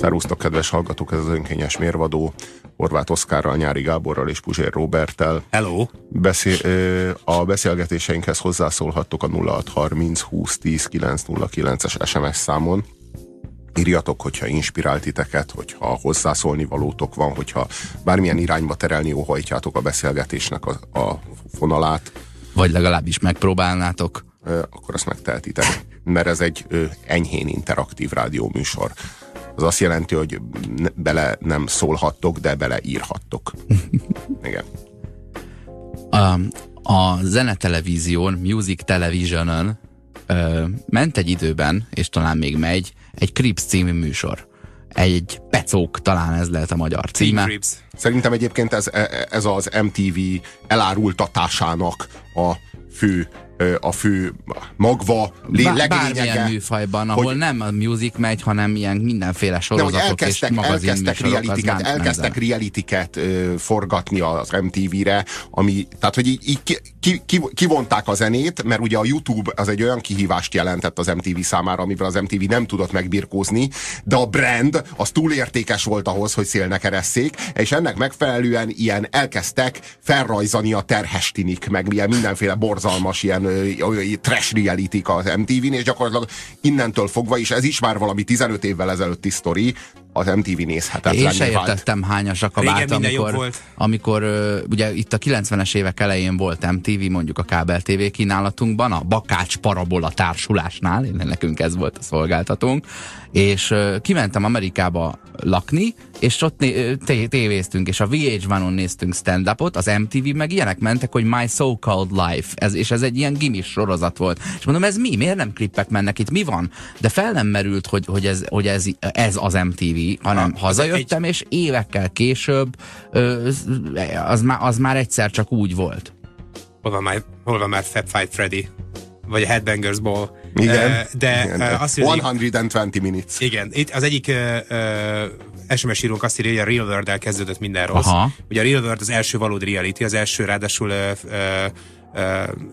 Szerusztok, kedves hallgatók, ez az önkényes mérvadó. Horváth Oszkárral, Nyári Gáborral és Puzsér Roberttel. Hello! Beszél, a beszélgetéseinkhez hozzászólhattok a 0630 20 10 909-es SMS számon. Írjatok, hogyha inspirált titeket, hogyha hozzászólni valótok van, hogyha bármilyen irányba terelni óhajtjátok a beszélgetésnek a, a fonalát. Vagy legalábbis megpróbálnátok. Akkor azt megtehetitek, mert ez egy enyhén interaktív rádióműsor az azt jelenti, hogy bele nem szólhattok, de beleírhattok. Igen. A, a zenetelevízión, Music Televisionon ö, ment egy időben, és talán még megy, egy Crips című műsor. Egy Pecók, talán ez lehet a magyar címe. Crips. Szerintem egyébként ez, e, ez az MTV elárultatásának a fő a fő magva, lé, Bár, leglényege. Bármilyen műfajban, ahol hogy, nem a music megy, hanem ilyen mindenféle sorozatok elkezdtek, és magazin elkezdtek realitiket, elkezdtek realitiket forgatni az MTV-re, ami, tehát hogy így, így ki, ki, ki, kivonták a zenét, mert ugye a YouTube az egy olyan kihívást jelentett az MTV számára, amivel az MTV nem tudott megbirkózni, de a brand az túl értékes volt ahhoz, hogy szélnek eresszék, és ennek megfelelően ilyen elkezdtek felrajzani a terhestinik, meg ilyen mindenféle borzalmas ilyen trash reality az MTV-n, és gyakorlatilag innentől fogva is, ez is már valami 15 évvel ezelőtti sztori, az MTV nézhetetlen. Én se értettem hányasak a vált, amikor, volt. amikor ugye itt a 90-es évek elején volt MTV, mondjuk a kábel TV kínálatunkban, a Bakács Parabola társulásnál, nekünk ez volt a szolgáltatónk, és kimentem Amerikába lakni, és ott tévéztünk, és a VH1-on néztünk stand-upot, az MTV meg ilyenek mentek, hogy My So-Called Life, ez, és ez egy ilyen gimis sorozat volt. És mondom, ez mi? Miért nem klippek mennek itt? Mi van? De fel nem merült, hogy, hogy, ez, hogy ez, ez az MTV, hanem ha, hazajöttem, egy... és évekkel később az, már, az már egyszer csak úgy volt. Hol van már, hol van már Fab Fight Freddy? Vagy a Headbangers Ball. Igen. De igen, uh, azt 120 minutes. Igen. Itt az egyik uh, SMS írónk azt írja, hogy a Real World-el kezdődött minden rossz. Aha. Ugye a Real World az első valódi reality, az első ráadásul uh, uh,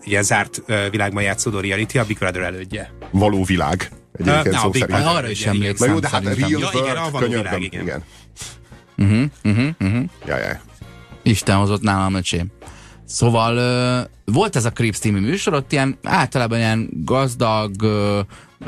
ilyen zárt uh, világban játszódó reality, a Big Brother elődje. Való világ. Egyébként uh, szó szerint. Arra is emlékszem. jó, de hát Real ja, World, igen, világ, igen. igen. Uh-huh, uh-huh, uh-huh. Ja, ja. Isten hozott nálam öcsém. Szóval uh, volt ez a Crips című műsor, ott ilyen általában ilyen gazdag uh,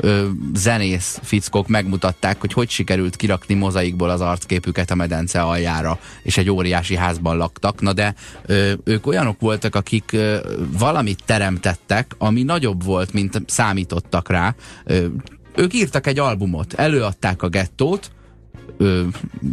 uh, zenész fickók megmutatták, hogy hogy sikerült kirakni mozaikból az arcképüket a medence aljára, és egy óriási házban laktak. Na de uh, ők olyanok voltak, akik uh, valamit teremtettek, ami nagyobb volt, mint számítottak rá. Uh, ők írtak egy albumot, előadták a gettót, ö,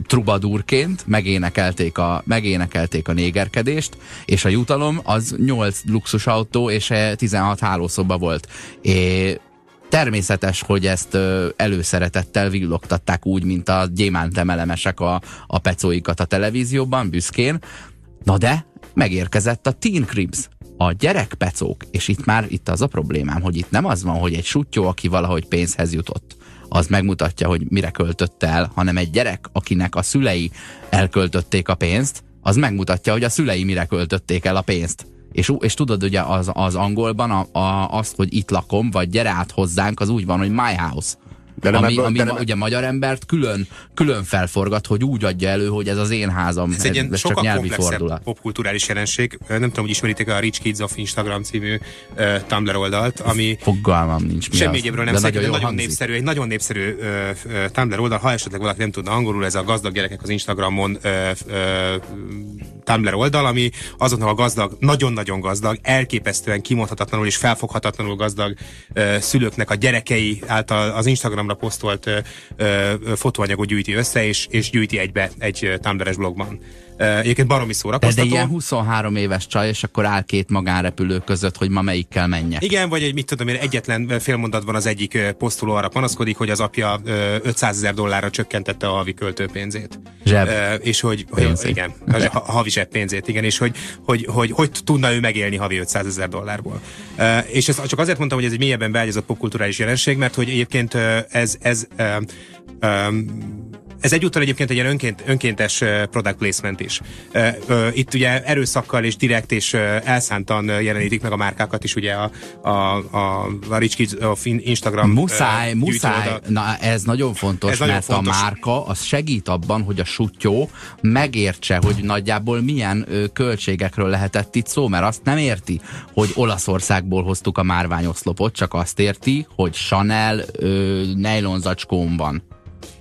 trubadúrként megénekelték a, megénekelték a négerkedést, és a jutalom az 8 luxusautó és 16 hálószoba volt. É, természetes, hogy ezt ö, előszeretettel villogtatták úgy, mint a gyémántemelemesek a, a pecóikat a televízióban, büszkén. Na de, megérkezett a Teen Cribs, a gyerekpecók, és itt már itt az a problémám, hogy itt nem az van, hogy egy sutyó, aki valahogy pénzhez jutott, az megmutatja, hogy mire költött el, hanem egy gyerek, akinek a szülei elköltötték a pénzt, az megmutatja, hogy a szülei mire költötték el a pénzt. És, és tudod, ugye az, az angolban a, a, azt, hogy itt lakom, vagy gyere át hozzánk, az úgy van, hogy my house. De nem ami, ebből, ami de nem... ugye magyar embert külön, külön felforgat, hogy úgy adja elő, hogy ez az én házam. Ez egy ilyen ez sokkal nyelvi fordulat. popkulturális jelenség. Nem tudom, hogy ismeritek a Rich Kids of Instagram című uh, Tumblr oldalt, ami fogalmam nincs. Mi semmi egyébről nem de nagyon, nagyon népszerű, egy nagyon népszerű uh, uh, Tumblr oldal, ha esetleg valaki nem tudna angolul, ez a gazdag gyerekek az Instagramon uh, uh, Tumblr oldal, ami azoknak a gazdag, nagyon-nagyon gazdag, elképesztően kimondhatatlanul és felfoghatatlanul gazdag uh, szülőknek a gyerekei által az Instagramra posztolt uh, uh, fotóanyagot gyűjti össze, és, és gyűjti egybe egy Tumblr-es blogban. Egyébként baromi szórakoztató. De ilyen 23 éves csaj, és akkor áll két magánrepülő között, hogy ma melyikkel menjek. Igen, vagy egy, mit tudom én, egyetlen félmondatban az egyik posztoló arra panaszkodik, hogy az apja 500 ezer dollárra csökkentette a havi költőpénzét. Zseb. És hogy, hogy igen, a havi zseb pénzét, igen, és hogy hogy, hogy, hogy tudna ő megélni havi 500 ezer dollárból. És ezt csak azért mondtam, hogy ez egy mélyebben beágyazott popkulturális jelenség, mert hogy egyébként ez, ez, ez Ez egyúttal egyébként egy ilyen önként, önkéntes product placement is. Itt ugye erőszakkal és direkt és elszántan jelenítik meg a márkákat is ugye a, a, a, a Rich Kids of Instagram Muszáj, muszáj. Na ez nagyon fontos, ez mert nagyon fontos. a márka az segít abban, hogy a sutyó megértse, hogy nagyjából milyen költségekről lehetett itt szó, mert azt nem érti, hogy Olaszországból hoztuk a márványoszlopot, csak azt érti, hogy Chanel ö, nylon zacskón van.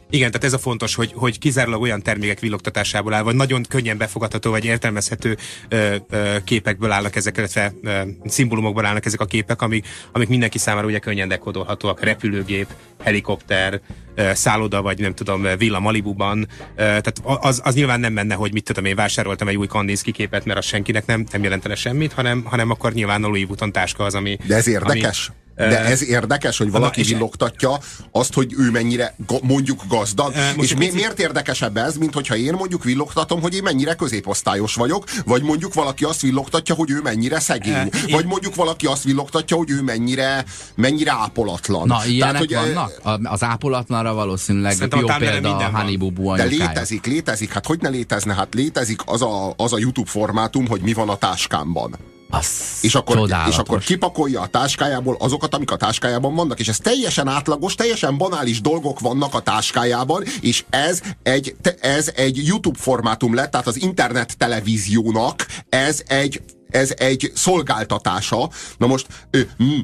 Igen, tehát ez a fontos, hogy, hogy kizárólag olyan termékek villogtatásából áll, vagy nagyon könnyen befogadható, vagy értelmezhető ö, ö, képekből állnak ezek, illetve ö, szimbólumokból állnak ezek a képek, amik, amik mindenki számára ugye könnyen dekodolhatóak. Repülőgép, helikopter, ö, szálloda, vagy nem tudom, villa Malibuban. Ö, tehát az, az nyilván nem menne, hogy mit tudom, én vásároltam egy új Kandinsky képet, mert az senkinek nem, nem jelentene semmit, hanem, hanem akkor nyilván a Louis Vuitton táska az, ami... De ez érdekes? Ami, de ez érdekes, hogy valaki Na, villogtatja azt, hogy ő mennyire mondjuk gazdag. Most és mi, miért érdekesebb ez, mint hogyha én mondjuk villogtatom, hogy én mennyire középosztályos vagyok, vagy mondjuk valaki azt villogtatja, hogy ő mennyire szegény, vagy mondjuk valaki azt villogtatja, hogy ő mennyire, mennyire ápolatlan. Na, ilyenek Tehát, hogy, vannak? Az ápolatlanra valószínűleg jó példa a Honey Bubu De létezik, létezik. Hát hogy ne létezne? Hát létezik az a, az a YouTube formátum, hogy mi van a táskámban. Az és akkor, és akkor kipakolja a táskájából azokat, amik a táskájában vannak, és ez teljesen átlagos, teljesen banális dolgok vannak a táskájában, és ez egy, ez egy YouTube formátum lett, tehát az internet televíziónak ez egy ez egy szolgáltatása. Na most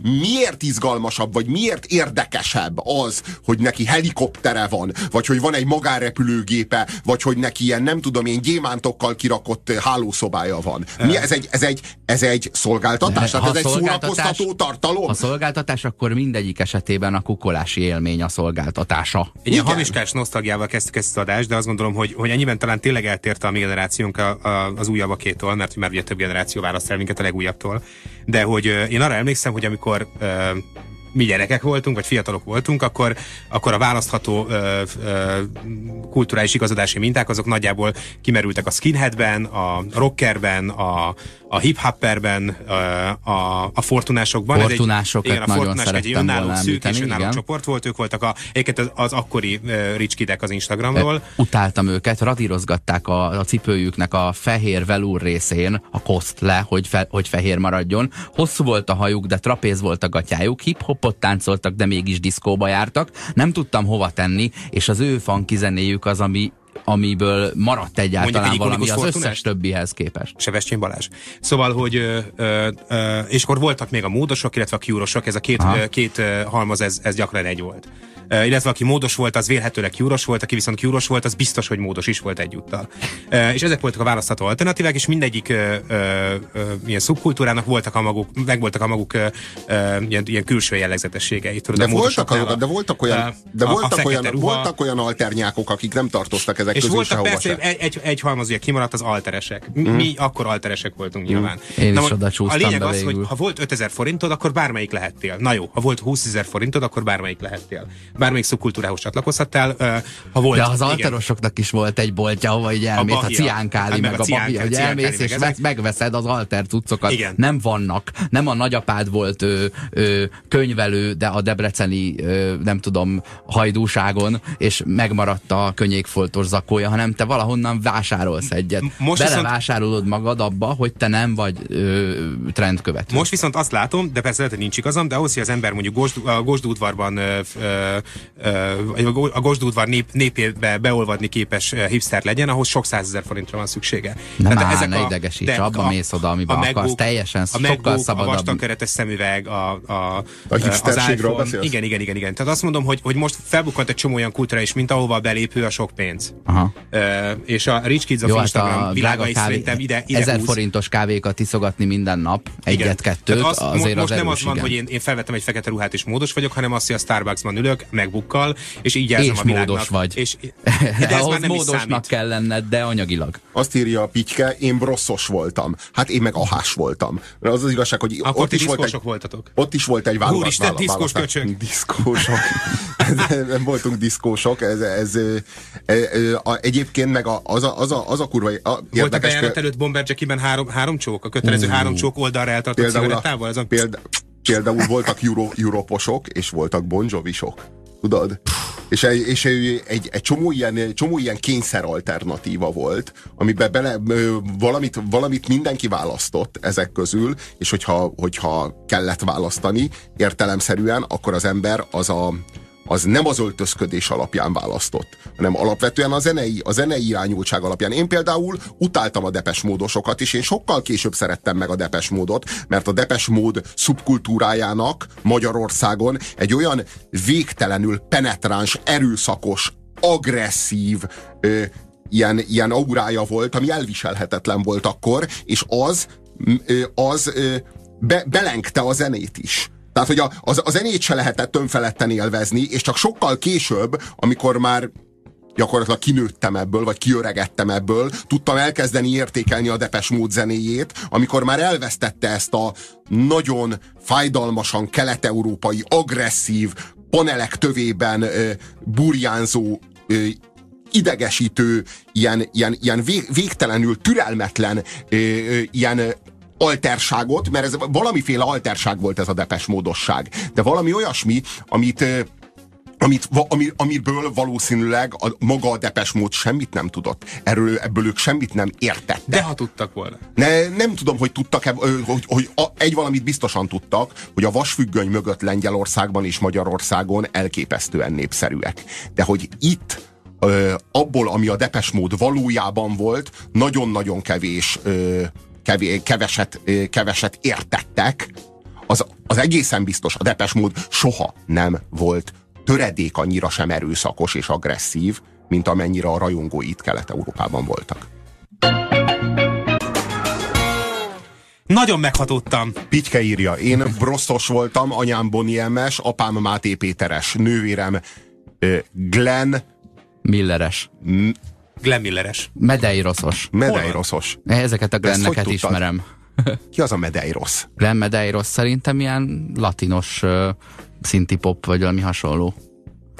miért izgalmasabb, vagy miért érdekesebb az, hogy neki helikoptere van, vagy hogy van egy magánrepülőgépe, vagy hogy neki ilyen nem tudom én gyémántokkal kirakott hálószobája van. Mi, ez, egy, ez, egy, ez egy szolgáltatás? Tehát ez egy szórakoztató tartalom? A szolgáltatás, akkor mindegyik esetében a kukolási élmény a szolgáltatása. Egy ilyen hamiskás nosztalgiával kezdtük ezt az adást, de azt gondolom, hogy, hogy ennyiben talán tényleg eltérte a mi generációnk a, a, az újabbakétól, mert már ugye több generáció választ el minket a legújabbtól. De hogy én arra emlékszem, hogy amikor mi gyerekek voltunk, vagy fiatalok voltunk, akkor, akkor a választható ö, ö, kulturális igazodási minták azok nagyjából kimerültek a skinheadben, a rockerben, a, a hip-hopperben, a, a fortunásokban. Fortunásokat ez egy, igen, a fortunások egy önálló szűk és önálló igen. csoport volt, ők voltak a, az, az akkori uh, rich kidek az Instagramról. Utáltam őket, radírozgatták a, a cipőjüknek a fehér velúr részén a koszt le, hogy, fe, hogy fehér maradjon. Hosszú volt a hajuk, de trapéz volt a gatyájuk, hip-hopot táncoltak, de mégis diszkóba jártak. Nem tudtam hova tenni, és az ő funky zenéjük az, ami amiből maradt egyáltalán valami az összes többihez képest. Sebestyén Balázs. Szóval, hogy ö, ö, ö, és akkor voltak még a módosok, illetve a kiúrosok, ez a két, ö, két halmaz, ez, ez gyakran egy volt illetve aki módos volt, az vélhetőleg kiúros volt, aki viszont kiúros volt, az biztos, hogy módos is volt egyúttal. És ezek voltak a választható alternatívák, és mindegyik ilyen szubkultúrának voltak a maguk, meg voltak a maguk ilyen, ilyen külső jellegzetességei. Tudod, de, voltak, a, de voltak olyan, de voltak, a olyan, ruha, voltak olyan alternyákok, akik nem tartoztak ezek és közül voltak persze, egy, egy, egy halmaz ugye kimaradt az alteresek. Mm. Mi akkor alteresek voltunk mm. nyilván. Én Na, is oda A lényeg az, végül. hogy ha volt 5000 forintod, akkor bármelyik lehettél. Na jó, ha volt 20 ezer forintod, akkor bármelyik lehettél bármelyik szubkultúrához csatlakozhattál. Ha volt, De az alterosoknak is volt egy boltja, ahova így elmész, a, a ciánkáli, hát meg, meg a, babia, hogy elmész, és meg megveszed az alter cuccokat. Igen. Nem vannak. Nem a nagyapád volt ö, ö, könyvelő, de a debreceni, ö, nem tudom, hajdúságon, és megmaradt a könnyékfoltos zakója, hanem te valahonnan vásárolsz egyet. Most Belevásárolod viszont... magad abba, hogy te nem vagy ö, trendkövető. Most viszont azt látom, de persze lehet, hogy nincs igazam, de ahhoz, hogy az ember mondjuk a Gosdúdvarban a Gosdúdvar nép, népébe beolvadni képes hipster legyen, ahhoz sok százezer forintra van szüksége. Nem Tehát ezek ne a, idegesíts, abba mész oda, amiben a akarsz, teljesen a sokkal szabadabb. A vastagkeretes szemüveg, a, a, a hipsterségről beszélsz? Igen, igen, igen, igen. Tehát azt mondom, hogy, hogy most felbukkant egy csomó olyan kulturális, mint ahova belépő a sok pénz. Aha. Uh, és a Rich Kids of Jó, hát Instagram hát világa is szerintem ide, ide Ezer forintos kávékat iszogatni minden nap, egyet-kettőt, az, azért most az nem az van, hogy én, én felvettem egy fekete ruhát és módos vagyok, hanem azt, hogy a Starbucksban ülök, megbukkal, és így jelzem és a világnak. módos vagy. És, de ez már nem módosnak kell lenned, de anyagilag. Azt írja a Pityke, én brosszos voltam. Hát én meg ahás voltam. Az az igazság, hogy Akkor ott is volt egy, voltatok. Ott is volt egy válogat, Úristen, diszkós köcsög. Diszkósok. nem voltunk diszkósok. Ez, ez, ez, ez egyébként meg az a, az a, az a kurva a, Volt a bejárat előtt Bomber Jackie-ben három, három csók? A kötelező uh, három csók oldalra eltartott cigarettával? A... Példa, például voltak Euro, Europosok, és voltak Bon Jovisok. Tudod? És, és egy, egy csomó, ilyen, csomó ilyen kényszer alternatíva volt, amiben bele, valamit, valamit mindenki választott ezek közül, és hogyha, hogyha kellett választani értelemszerűen, akkor az ember az a, az nem az öltözködés alapján választott, hanem alapvetően a zenei, a zenei irányultság alapján. Én például utáltam a depes módosokat, és én sokkal később szerettem meg a depes módot, mert a depes mód szubkultúrájának Magyarországon egy olyan végtelenül penetráns, erőszakos, agresszív, ö, ilyen, ilyen aurája volt, ami elviselhetetlen volt akkor, és az, ö, az ö, be, belengte a zenét is. Tehát, hogy a, az, a zenét se lehetett önfeledten élvezni, és csak sokkal később, amikor már gyakorlatilag kinőttem ebből, vagy kiöregettem ebből, tudtam elkezdeni értékelni a Depes mód zenéjét, amikor már elvesztette ezt a nagyon fájdalmasan kelet-európai, agresszív, panelek tövében ö, burjánzó ö, idegesítő, ilyen, ilyen, ilyen vég, végtelenül türelmetlen, ö, ö, ilyen alterságot, mert ez valamiféle alterság volt ez a depes módosság. De valami olyasmi, amit amit, ami, amiből valószínűleg a, maga a Depes mód semmit nem tudott. Erről, ebből ők semmit nem értettek. De ha tudtak volna. Ne, nem tudom, hogy tudtak -e, hogy, hogy a, egy valamit biztosan tudtak, hogy a vasfüggöny mögött Lengyelországban és Magyarországon elképesztően népszerűek. De hogy itt ö, abból, ami a Depes mód valójában volt, nagyon-nagyon kevés ö, keveset, keveset értettek, az, az egészen biztos, a Depes mód soha nem volt töredék annyira sem erőszakos és agresszív, mint amennyire a rajongói itt Kelet-Európában voltak. Nagyon meghatódtam. Pitke írja, én brosztos voltam, anyám Boniemes, apám Máté Péteres, nővérem Glenn Milleres. Glenn Milleres. Medeiroszos. Medeiroszos. Ezeket a Glenneket ismerem. Ki az a Medeiros? Glenn Medeiros szerintem ilyen latinos uh, szinti pop, vagy valami hasonló.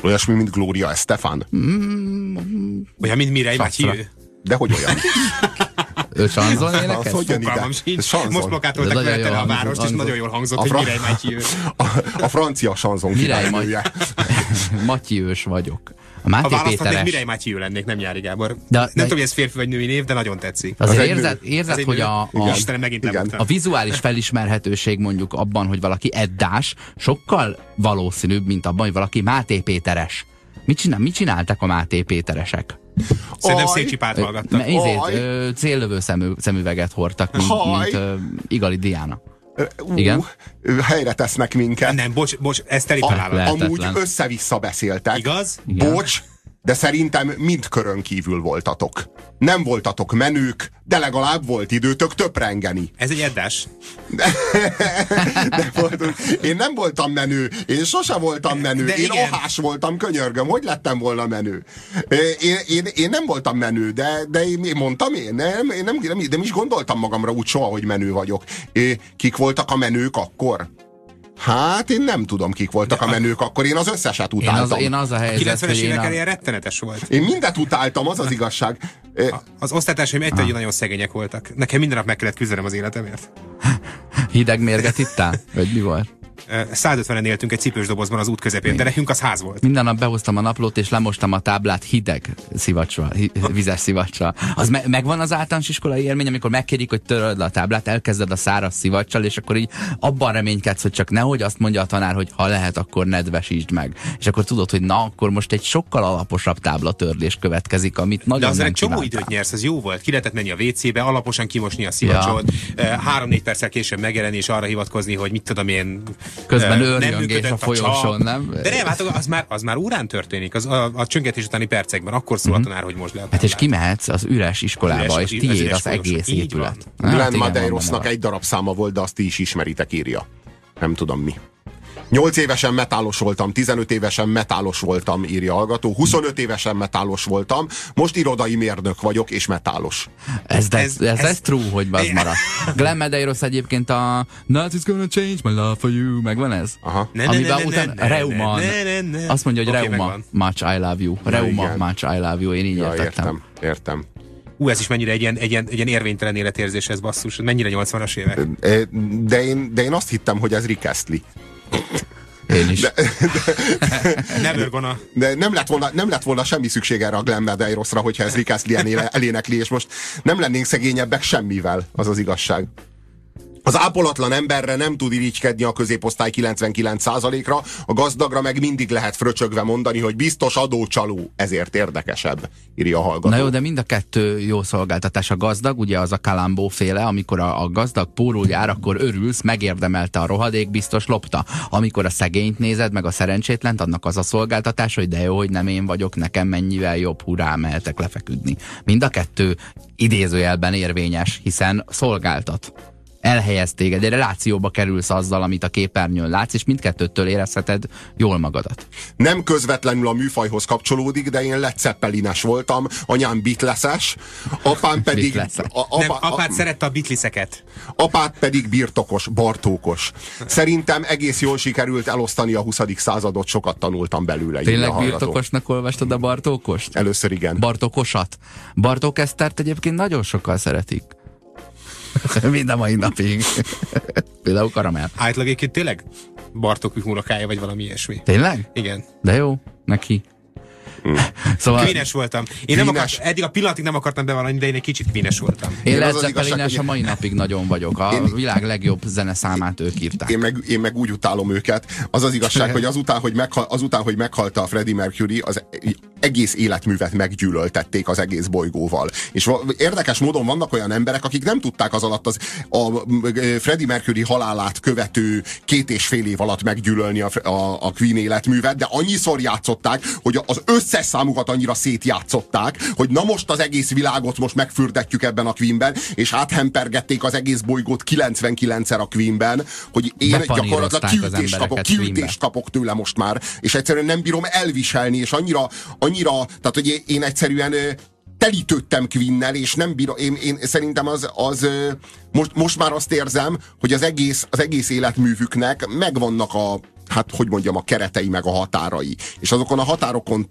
Olyasmi, mint Gloria Estefan? Mm, olyan, mint Mireille Mathieu? De hogy olyan? ő sanzon énekes? Hogyan ide? Most plakátoltak vele a várost, és nagyon jól hangzott, a hogy Mireille Mathieu. A, a francia sanzon Mireille Mathieu-s vagyok. A Máté ha Péteres... Mireille Mathieu lennék, nem Nyári Gábor. De, nem de, tudom, hogy ez férfi vagy női név, de nagyon tetszik. Azért az érzed, érzed az hogy a, a, Istenem, megint igen. a vizuális felismerhetőség mondjuk abban, hogy valaki Eddás, sokkal valószínűbb, mint abban, hogy valaki Máté Péteres. Mit, csinál, mit csináltak a Máté Péteresek? Szerintem szétcsipát hallgattak. Izét, céllövő szemű, szemüveget hordtak, mint, mint uh, Igali Diana. Uh, Igen? Helyre tesznek minket. Nem, bocs, bocs, ezt teli Amúgy össze-vissza beszéltek. Igaz? Bocs, de szerintem mind körön kívül voltatok. Nem voltatok menők, de legalább volt időtök töprengeni. Ez egy eddás. De, de voltunk. Én nem voltam menő, én sose voltam menő, de én igen. ahás voltam, könyörgöm, hogy lettem volna menő. Én, én, én nem voltam menő, de, de én, én mondtam én, nem, én nem, nem, nem is gondoltam magamra úgy soha, hogy menő vagyok. Kik voltak a menők akkor? Hát én nem tudom, kik voltak De a menők akkor, én az összeset utáltam. Én az, én az a helyzet, a 90-es évek a... ilyen rettenetes volt. Én mindet utáltam, az az igazság. A, az osztálytársaim egy nagyon szegények voltak. Nekem minden nap meg kellett küzdenem az életemért. Hideg mérget ittál? Vagy mi volt? 150-en éltünk egy cipős dobozban az út közepén, de nekünk az ház volt. Minden nap behoztam a naplót, és lemostam a táblát hideg szivacsra, vizes szivacsra. Az me- megvan az általános iskolai élmény, amikor megkérik, hogy töröd le a táblát, elkezded a száraz szivacsal, és akkor így abban reménykedsz, hogy csak nehogy azt mondja a tanár, hogy ha lehet, akkor nedvesítsd meg. És akkor tudod, hogy na, akkor most egy sokkal alaposabb táblatörlés következik, amit nagyon De az egy csomó időt nyersz, ez jó volt. Ki lehetett menni a WC-be, alaposan kimosni a szivacsot, ja. három-négy perccel később megjelenni és arra hivatkozni, hogy mit tudom én, Közben őrjöngés a folyosón, nem? De nem, hát az már, az már órán történik, az a, a csöngetés utáni percekben, akkor szól uh-huh. a tanár, hogy most lehet. Hát és kimehetsz az üres iskolába, üres, és tiéd az, az egész épület. Glenn Madeirosnak egy darab száma volt, de azt ti is ismeritek, írja. Nem tudom mi. 8 évesen metálos voltam, 15 évesen metálos voltam, írja hallgató, 25 évesen metálos voltam, most irodai mérnök vagyok, és metálos. Ez, de, ez, ez, ez, ez true, hogy az maradt. Glenn Medeiros egyébként a Nothing's gonna change my love for you, megvan ez? Aha. Ne, Amiben ne, után ne, Reuma, azt mondja, hogy okay, Reuma, megvan. much I love you. Reuma, ja, much I love you, én így ja, értettem. Értem, értem. Ú, ez is mennyire egy ilyen, egy ilyen, egy ilyen érvénytelen életérzés ez basszus, mennyire 80-as évek. De én, de én azt hittem, hogy ez Rick Astley. Én is. De, Never gonna. de nem, lett volna, nem lett volna semmi szükség erre a Glenn Medeiroszra, hogyha ez Rick Astley elénekli, és most nem lennénk szegényebbek semmivel, az az igazság. Az ápolatlan emberre nem tud irigykedni a középosztály 99%-ra, a gazdagra meg mindig lehet fröcsögve mondani, hogy biztos adócsaló, ezért érdekesebb, írja a hallgató. Na jó, de mind a kettő jó szolgáltatás. A gazdag, ugye az a Kalambó féle, amikor a, a gazdag pórul jár, akkor örülsz, megérdemelte a rohadék, biztos lopta. Amikor a szegényt nézed, meg a szerencsétlent, annak az a szolgáltatás, hogy de jó, hogy nem én vagyok, nekem mennyivel jobb, hurrá, mehetek lefeküdni. Mind a kettő idézőjelben érvényes, hiszen szolgáltat elhelyez téged, egy relációba kerülsz azzal, amit a képernyőn látsz, és mindkettőtől érezheted jól magadat. Nem közvetlenül a műfajhoz kapcsolódik, de én Led Zeppelines voltam, anyám Beatleses, apám pedig... A, apa, Nem, apád szerette a Beatleseket. apát pedig birtokos, bartókos. Szerintem egész jól sikerült elosztani a 20. századot, sokat tanultam belőle. a Tényleg birtokosnak olvastad a Bartókost? Először igen. Bartókosat. Bartók Esztert egyébként nagyon sokan szeretik. Mind a mai napig. Például karamell. Átlag egyébként tényleg Bartók unokája, vagy valami ilyesmi. Tényleg? Igen. De jó, neki. Szóval Queen-es voltam. Én nem Queen-es. akart, eddig a pillanatig nem akartam bevallani, de én egy kicsit Queen-es voltam. én Én Led az az igazság, Zeppelines a mai napig nagyon vagyok. A Én- világ legjobb zeneszámát ők írták. Én meg, én meg úgy utálom őket. Az az igazság, hogy azután, hogy, meghal, azután, hogy meghalta a Freddie Mercury, az egész életművet meggyűlöltették az egész bolygóval. És érdekes módon vannak olyan emberek, akik nem tudták az alatt az, a Freddie Mercury halálát követő két és fél év alatt meggyűlölni a, a, a Queen életművet, de annyiszor játszották, hogy az összes számukat annyira szétjátszották, hogy na most az egész világot most megfürdetjük ebben a Queenben, és áthempergették az egész bolygót 99-szer a Queenben, hogy én gyakorlatilag kiütést kapok, kiütést kapok tőle most már, és egyszerűen nem bírom elviselni, és annyira, annyira, tehát hogy én egyszerűen telítődtem Quinnel, és nem bírom, én, én szerintem az, az most, most már azt érzem, hogy az egész, az egész életművüknek megvannak a, hát hogy mondjam, a keretei meg a határai. És azokon a határokon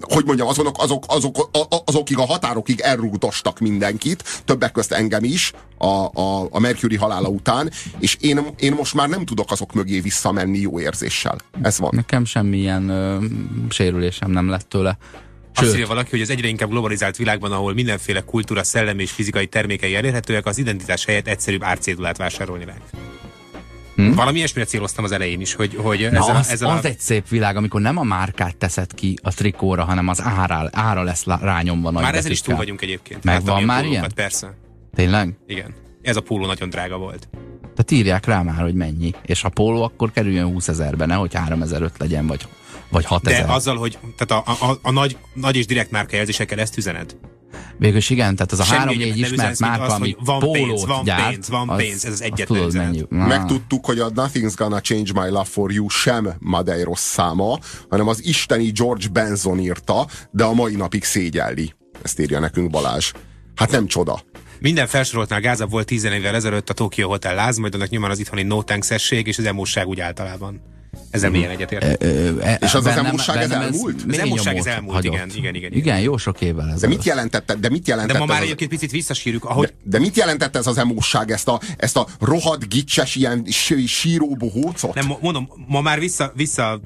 hogy mondjam, azok, azok, azok, azokig a határokig elrúgdostak mindenkit, többek közt engem is, a, a, a Mercury halála után, és én, én most már nem tudok azok mögé visszamenni jó érzéssel. Ez van. Nekem semmilyen ö, sérülésem nem lett tőle. Azt Sőt, írja valaki, hogy az egyre inkább globalizált világban, ahol mindenféle kultúra, szellemi és fizikai termékei elérhetőek, az identitás helyett egyszerűbb árcédulát vásárolni rá. Hmm? Valami ilyesmire céloztam az elején is, hogy, hogy Na, ezzel, az, ezzel az a... egy szép világ, amikor nem a márkát teszed ki a trikóra, hanem az ára, ára lesz rányomva Már ezen is túl vagyunk egyébként. Megvan Láttam már pólókat, ilyen? Persze. Tényleg? Igen. Ez a póló nagyon drága volt. Tehát írják rá már, hogy mennyi. És ha póló, akkor kerüljön 20 ezerbe, nehogy 3005 legyen, vagy, vagy 6 De azzal, hogy tehát a, a, a, a nagy, nagy és direkt márkajelzésekkel ezt üzened. Végülis igen, tehát az a Semmi egyébként nem ismert márka, azt, ami hogy van pólót pénz, van gyárt, pénz, van pénz, ez az egyetlen tudod mennyi. Megtudtuk, hogy a Nothing's Gonna Change My Love For You sem Madeiros száma, hanem az isteni George Benson írta, de a mai napig szégyelli. Ezt írja nekünk Balázs. Hát nem csoda. Minden felsoroltnál gázabb volt 10 évvel ezelőtt a Tokyo Hotel láz, majd annak nyomán az itthoni no és az emósság úgy általában. Ezzel milyen egyetért. E- És az az emósság, ez elmúlt? mély Az emósság, ez elmúlt, igen, igen, igen, igen. Igen, jó sok évvel De ezelőtt. mit jelentette, de mit jelentette De ma már ez az- egyébként picit visszasírjuk, ahogy de, de mit jelentett ez az emósság, ezt a, ezt a rohadt, gicses, ilyen sí- síró bohócot? Nem, mo- mondom, ma már vissza, vissza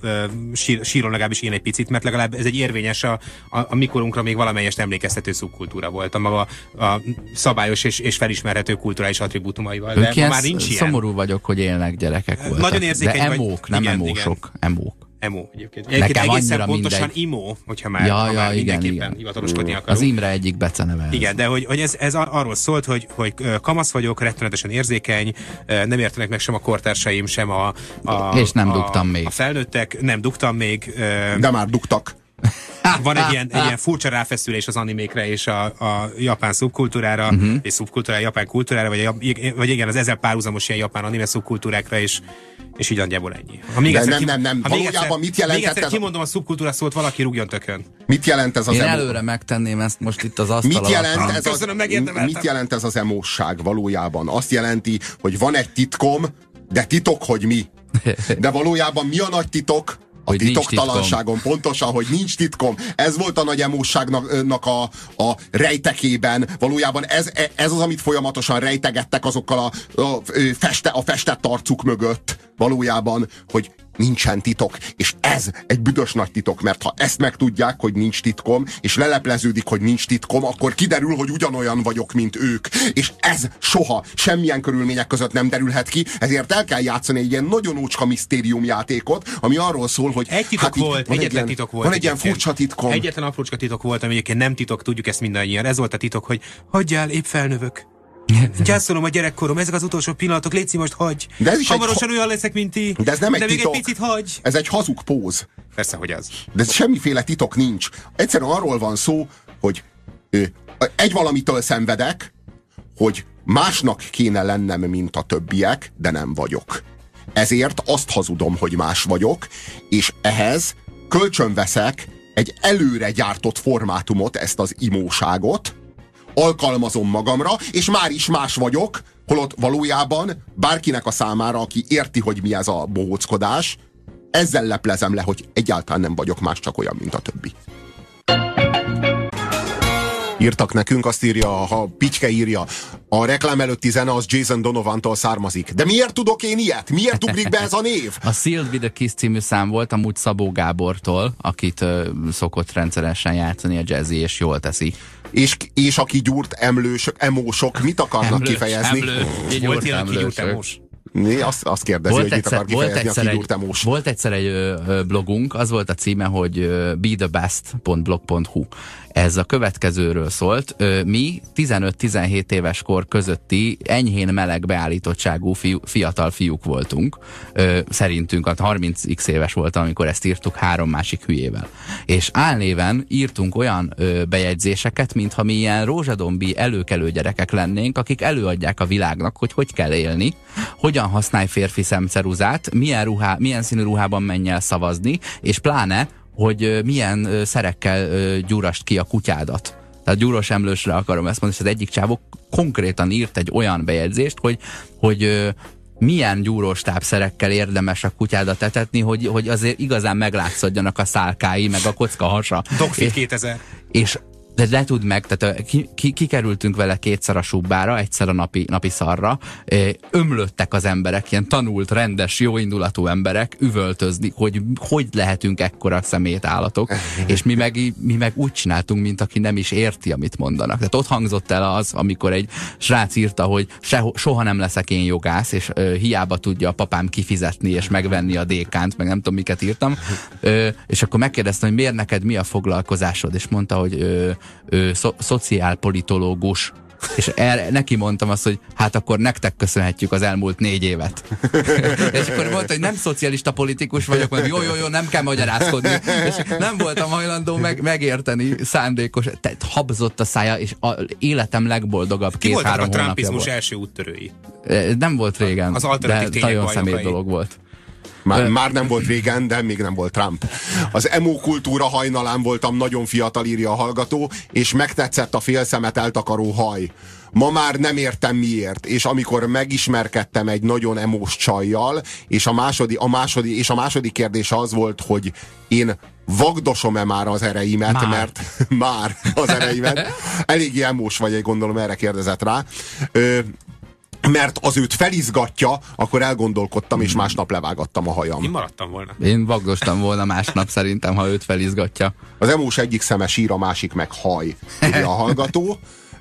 sír, sírom legalábbis én egy picit, mert legalább ez egy érvényes a, a, a mikorunkra még valamelyest emlékeztető szubkultúra volt, a maga a szabályos és, és felismerhető kulturális attribútumaival. De ma már nincs ilyen. szomorú vagyok, hogy élnek gyerekek voltak. Nagyon érzékeny De vagy. emók, nem Igen, emósok. Emók. Emo egyébként. Nekem egyébként egészen annyira pontosan mindegy. imo, hogyha már, Ja, ha ja, már igen, mindenképpen igen. hivataloskodni Az akarunk. Imre egyik beceneve. ez. Igen, de hogy, hogy ez, ez ar- arról szólt, hogy, hogy kamasz vagyok, rettenetesen érzékeny, nem értenek meg sem a kortársaim, sem a, a És nem a, dugtam még. A felnőttek, nem dugtam még. De már dugtak. Van egy ilyen, egy ilyen furcsa ráfeszülés az animékre és a, a japán szubkultúrára, uh-huh. és szubkultúrára, japán kultúrára, vagy, a, vagy igen, az ezzel párhuzamos ilyen japán anime szubkultúrákra, és, és így nagyjából ennyi. Ha még egyszer nem, nem, nem. ha még Valójában egyszer, mit jelentett Még egyszer ez kimondom a szubkultúra szót, valaki rúgjon tökön. Mit jelent ez az Én emó? előre megtenném ezt most itt az asztal Mit alatt. jelent, ez az, Köszönöm, mit jelent ez az emósság valójában? Azt jelenti, hogy van egy titkom, de titok, hogy mi. De valójában mi a nagy titok? A titoktalanságon, pontosan, hogy nincs titkom. Ez volt a nagy emósságnak nak a, a rejtekében. Valójában ez, ez az, amit folyamatosan rejtegettek azokkal a, a, feste, a festett arcuk mögött. Valójában, hogy nincsen titok. És ez egy büdös nagy titok, mert ha ezt megtudják, hogy nincs titkom, és lelepleződik, hogy nincs titkom, akkor kiderül, hogy ugyanolyan vagyok, mint ők. És ez soha, semmilyen körülmények között nem derülhet ki, ezért el kell játszani egy ilyen nagyon ócska misztérium játékot, ami arról szól, hogy egy titok hát volt, van egyetlen egy ilyen, titok volt. Van egy ilyen furcsa titkom. Egyetlen aprócska titok volt, ami egyébként nem titok, tudjuk ezt mindannyian. Ez volt a titok, hogy hagyjál, épp felnövök. Gyászolom a gyerekkorom, ezek az utolsó pillanatok, légy most hagy. De ez is Hamarosan egy... olyan leszek, mint ti. De ez nem de egy titok. még egy picit hagy. Ez egy hazug póz. Persze, hogy az. De ez semmiféle titok nincs. Egyszerűen arról van szó, hogy ö, egy valamitől szenvedek, hogy másnak kéne lennem, mint a többiek, de nem vagyok. Ezért azt hazudom, hogy más vagyok, és ehhez kölcsönveszek egy előre gyártott formátumot, ezt az imóságot, alkalmazom magamra, és már is más vagyok, holott valójában bárkinek a számára, aki érti, hogy mi ez a bohóckodás, ezzel leplezem le, hogy egyáltalán nem vagyok más, csak olyan, mint a többi. Írtak nekünk, azt írja, ha Picske írja, a reklám előtti zene az Jason Donovan-tól származik. De miért tudok én ilyet? Miért ugrik be ez a név? A Sealed with a Kiss című szám volt amúgy Szabó Gábortól, akit uh, szokott rendszeresen játszani a jazzy, és jól teszi. És, és aki gyúrt emlősök, emósok, mit akarnak emlős, kifejezni? Emlő. Volt ilyen, aki gyúrt emós. Mi azt, azt kérdezi, volt hogy egyszer, mit akar volt egyszer, egy, volt egyszer egy ö, blogunk, az volt a címe, hogy bethebest.blog.hu. Ez a következőről szólt. Mi 15-17 éves kor közötti enyhén meleg beállítottságú fiú, fiatal fiúk voltunk. Szerintünk, a 30x éves voltam, amikor ezt írtuk három másik hülyével. És álnéven írtunk olyan bejegyzéseket, mintha mi ilyen rózsadombi előkelő gyerekek lennénk, akik előadják a világnak, hogy hogy kell élni, hogyan használj férfi szemceruzát, milyen, ruhá, milyen színű ruhában menj el szavazni, és pláne, hogy milyen szerekkel gyúrast ki a kutyádat. Tehát gyúros emlősre akarom ezt mondani, és az egyik csávok konkrétan írt egy olyan bejegyzést, hogy, hogy milyen gyúrós tápszerekkel érdemes a kutyádat etetni, hogy, hogy azért igazán meglátszódjanak a szálkái, meg a kocka hasa. Dogfit 2000. És de le tud meg, tehát ki, ki, kikerültünk vele kétszer a subbára, egyszer a napi, napi szarra, ömlöttek az emberek, ilyen tanult, rendes, jóindulatú emberek üvöltözni, hogy hogy lehetünk ekkora szemét állatok, és mi meg, mi meg úgy csináltunk, mint aki nem is érti, amit mondanak. Tehát ott hangzott el az, amikor egy srác írta, hogy se, soha nem leszek én jogász, és ö, hiába tudja a papám kifizetni és megvenni a dékánt, meg nem tudom, miket írtam, ö, és akkor megkérdeztem, hogy miért neked mi a foglalkozásod, és mondta, hogy ö, ö, szo- szociálpolitológus, és erre, neki mondtam azt, hogy hát akkor nektek köszönhetjük az elmúlt négy évet. és akkor mondta, hogy nem szocialista politikus vagyok, mert jó, jó, jó, nem kell magyarázkodni. És nem voltam hajlandó meg, megérteni szándékos. Tehát habzott a szája, és a életem legboldogabb két-három hónapja volt. a első úttörői? Nem volt régen, az de nagyon szemét dolog volt. Már, már nem volt régen, de még nem volt Trump. Az emo kultúra hajnalán voltam nagyon fiatal, írja a hallgató, és megtetszett a félszemet eltakaró haj. Ma már nem értem miért, és amikor megismerkedtem egy nagyon emós csajjal, és a második, a második, és a második kérdés az volt, hogy én vagdosom-e már az ereimet, már. mert már az ereimet. Elég emós vagy, gondolom erre kérdezett rá. Ö, mert az őt felizgatja, akkor elgondolkodtam, és másnap levágattam a hajam. Én maradtam volna. Én vagdostam volna másnap szerintem, ha őt felizgatja. Az emós egyik szeme sír, a másik meg haj, ugye a hallgató.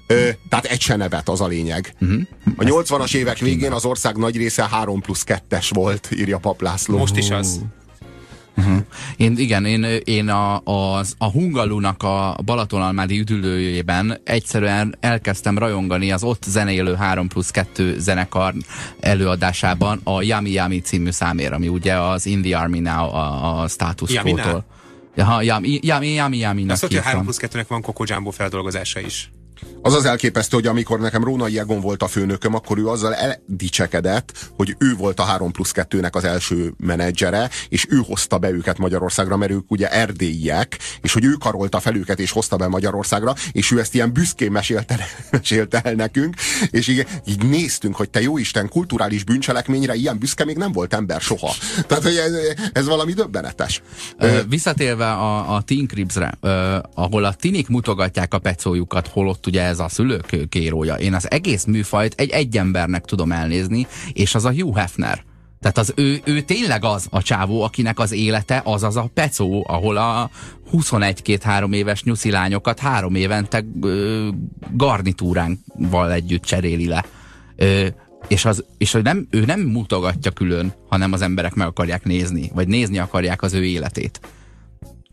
Ö, tehát egy se nevet, az a lényeg. Uh-huh. A 80-as évek végén az ország nagy része 3 plusz 2-es volt, írja Paplászló. Most is az. Uh-huh. Én, igen, én, én a, a, a Hungalunak a Balatonalmádi üdülőjében egyszerűen elkezdtem rajongani az ott zenélő 3 plusz 2 zenekar előadásában a Yami Yami című számért, ami ugye az In the Army Now a, a status quo-tól. Ja, Yami Yami Yami Yami Azt hogy a 3 plusz 2-nek van Coco Jumbo feldolgozása is. Az az elképesztő, hogy amikor nekem Rónai Egon volt a főnököm, akkor ő azzal eldicsekedett, hogy ő volt a 3 plusz 2-nek az első menedzsere, és ő hozta be őket Magyarországra, mert ők ugye erdélyiek, és hogy ő karolta fel őket, és hozta be Magyarországra, és ő ezt ilyen büszkén mesélte, mesélte el nekünk, és így, így néztünk, hogy te jó Isten, kulturális bűncselekményre ilyen büszke még nem volt ember soha. Tehát, hogy ez, ez valami döbbenetes. Visszatérve a, a Teen Cribs-re, ahol a tinik mutogatják a pecójukat, holott ugye ez a szülők kérója. Én az egész műfajt egy egy embernek tudom elnézni, és az a Hugh Hefner. Tehát az ő, ő tényleg az a csávó, akinek az élete az az a pecó, ahol a 21-2-3 éves nyuszilányokat három évente ö, garnitúránval együtt cseréli le. Ö, és, az, és hogy nem, ő nem mutogatja külön, hanem az emberek meg akarják nézni, vagy nézni akarják az ő életét.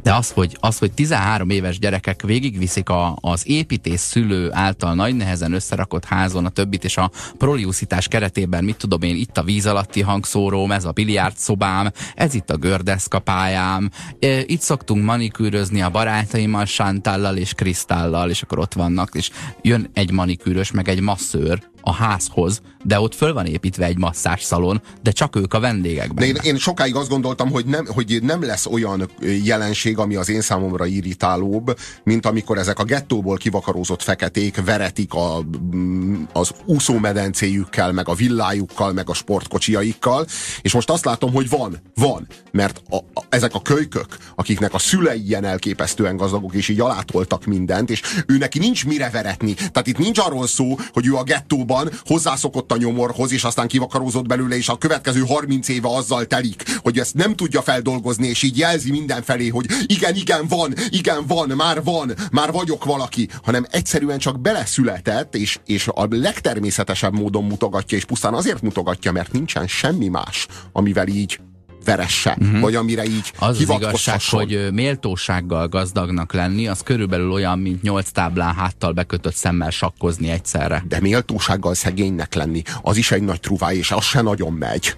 De az, hogy, az, hogy 13 éves gyerekek végigviszik a, az építés szülő által nagy nehezen összerakott házon a többit, és a proliuszitás keretében, mit tudom én, itt a víz alatti hangszóróm, ez a biliárd szobám, ez itt a gördeszkapályám, e, itt szoktunk manikűrözni a barátaimmal, Sántallal és Kristállal, és akkor ott vannak, és jön egy manikűrös, meg egy masszőr, a házhoz, de ott föl van építve egy szalon, de csak ők a vendégek. De én, én sokáig azt gondoltam, hogy nem, hogy nem lesz olyan jelenség, ami az én számomra irritálóbb, mint amikor ezek a gettóból kivakarózott feketék veretik a, mm, az úszómedencéjükkel, meg a villájukkal, meg a sportkocsiaikkal, és most azt látom, hogy van, van, mert a, a, ezek a kölykök, akiknek a szülei ilyen elképesztően gazdagok, és így alátoltak mindent, és ő neki nincs mire veretni. Tehát itt nincs arról szó, hogy ő a gettóban van, hozzászokott a nyomorhoz, és aztán kivakarózott belőle, és a következő 30 éve azzal telik, hogy ezt nem tudja feldolgozni, és így jelzi mindenfelé, hogy igen, igen, van, igen, van, már van, már vagyok valaki, hanem egyszerűen csak beleszületett, és, és a legtermészetesebb módon mutogatja, és pusztán azért mutogatja, mert nincsen semmi más, amivel így veresse, uh-huh. vagy amire így Az az igazság, hogy méltósággal gazdagnak lenni, az körülbelül olyan, mint nyolc táblán háttal bekötött szemmel sakkozni egyszerre. De méltósággal szegénynek lenni, az is egy nagy truváj, és az se nagyon megy.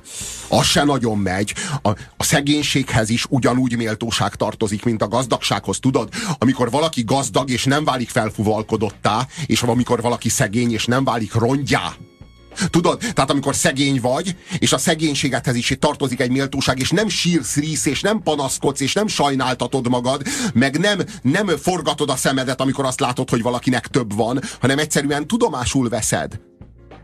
Az se nagyon megy. A, a szegénységhez is ugyanúgy méltóság tartozik, mint a gazdagsághoz. Tudod, amikor valaki gazdag és nem válik felfuvalkodottá, és amikor valaki szegény és nem válik rongyá, Tudod? Tehát amikor szegény vagy, és a szegénységedhez is tartozik egy méltóság, és nem sírsz, rísz, és nem panaszkodsz, és nem sajnáltatod magad, meg nem, nem forgatod a szemedet, amikor azt látod, hogy valakinek több van, hanem egyszerűen tudomásul veszed.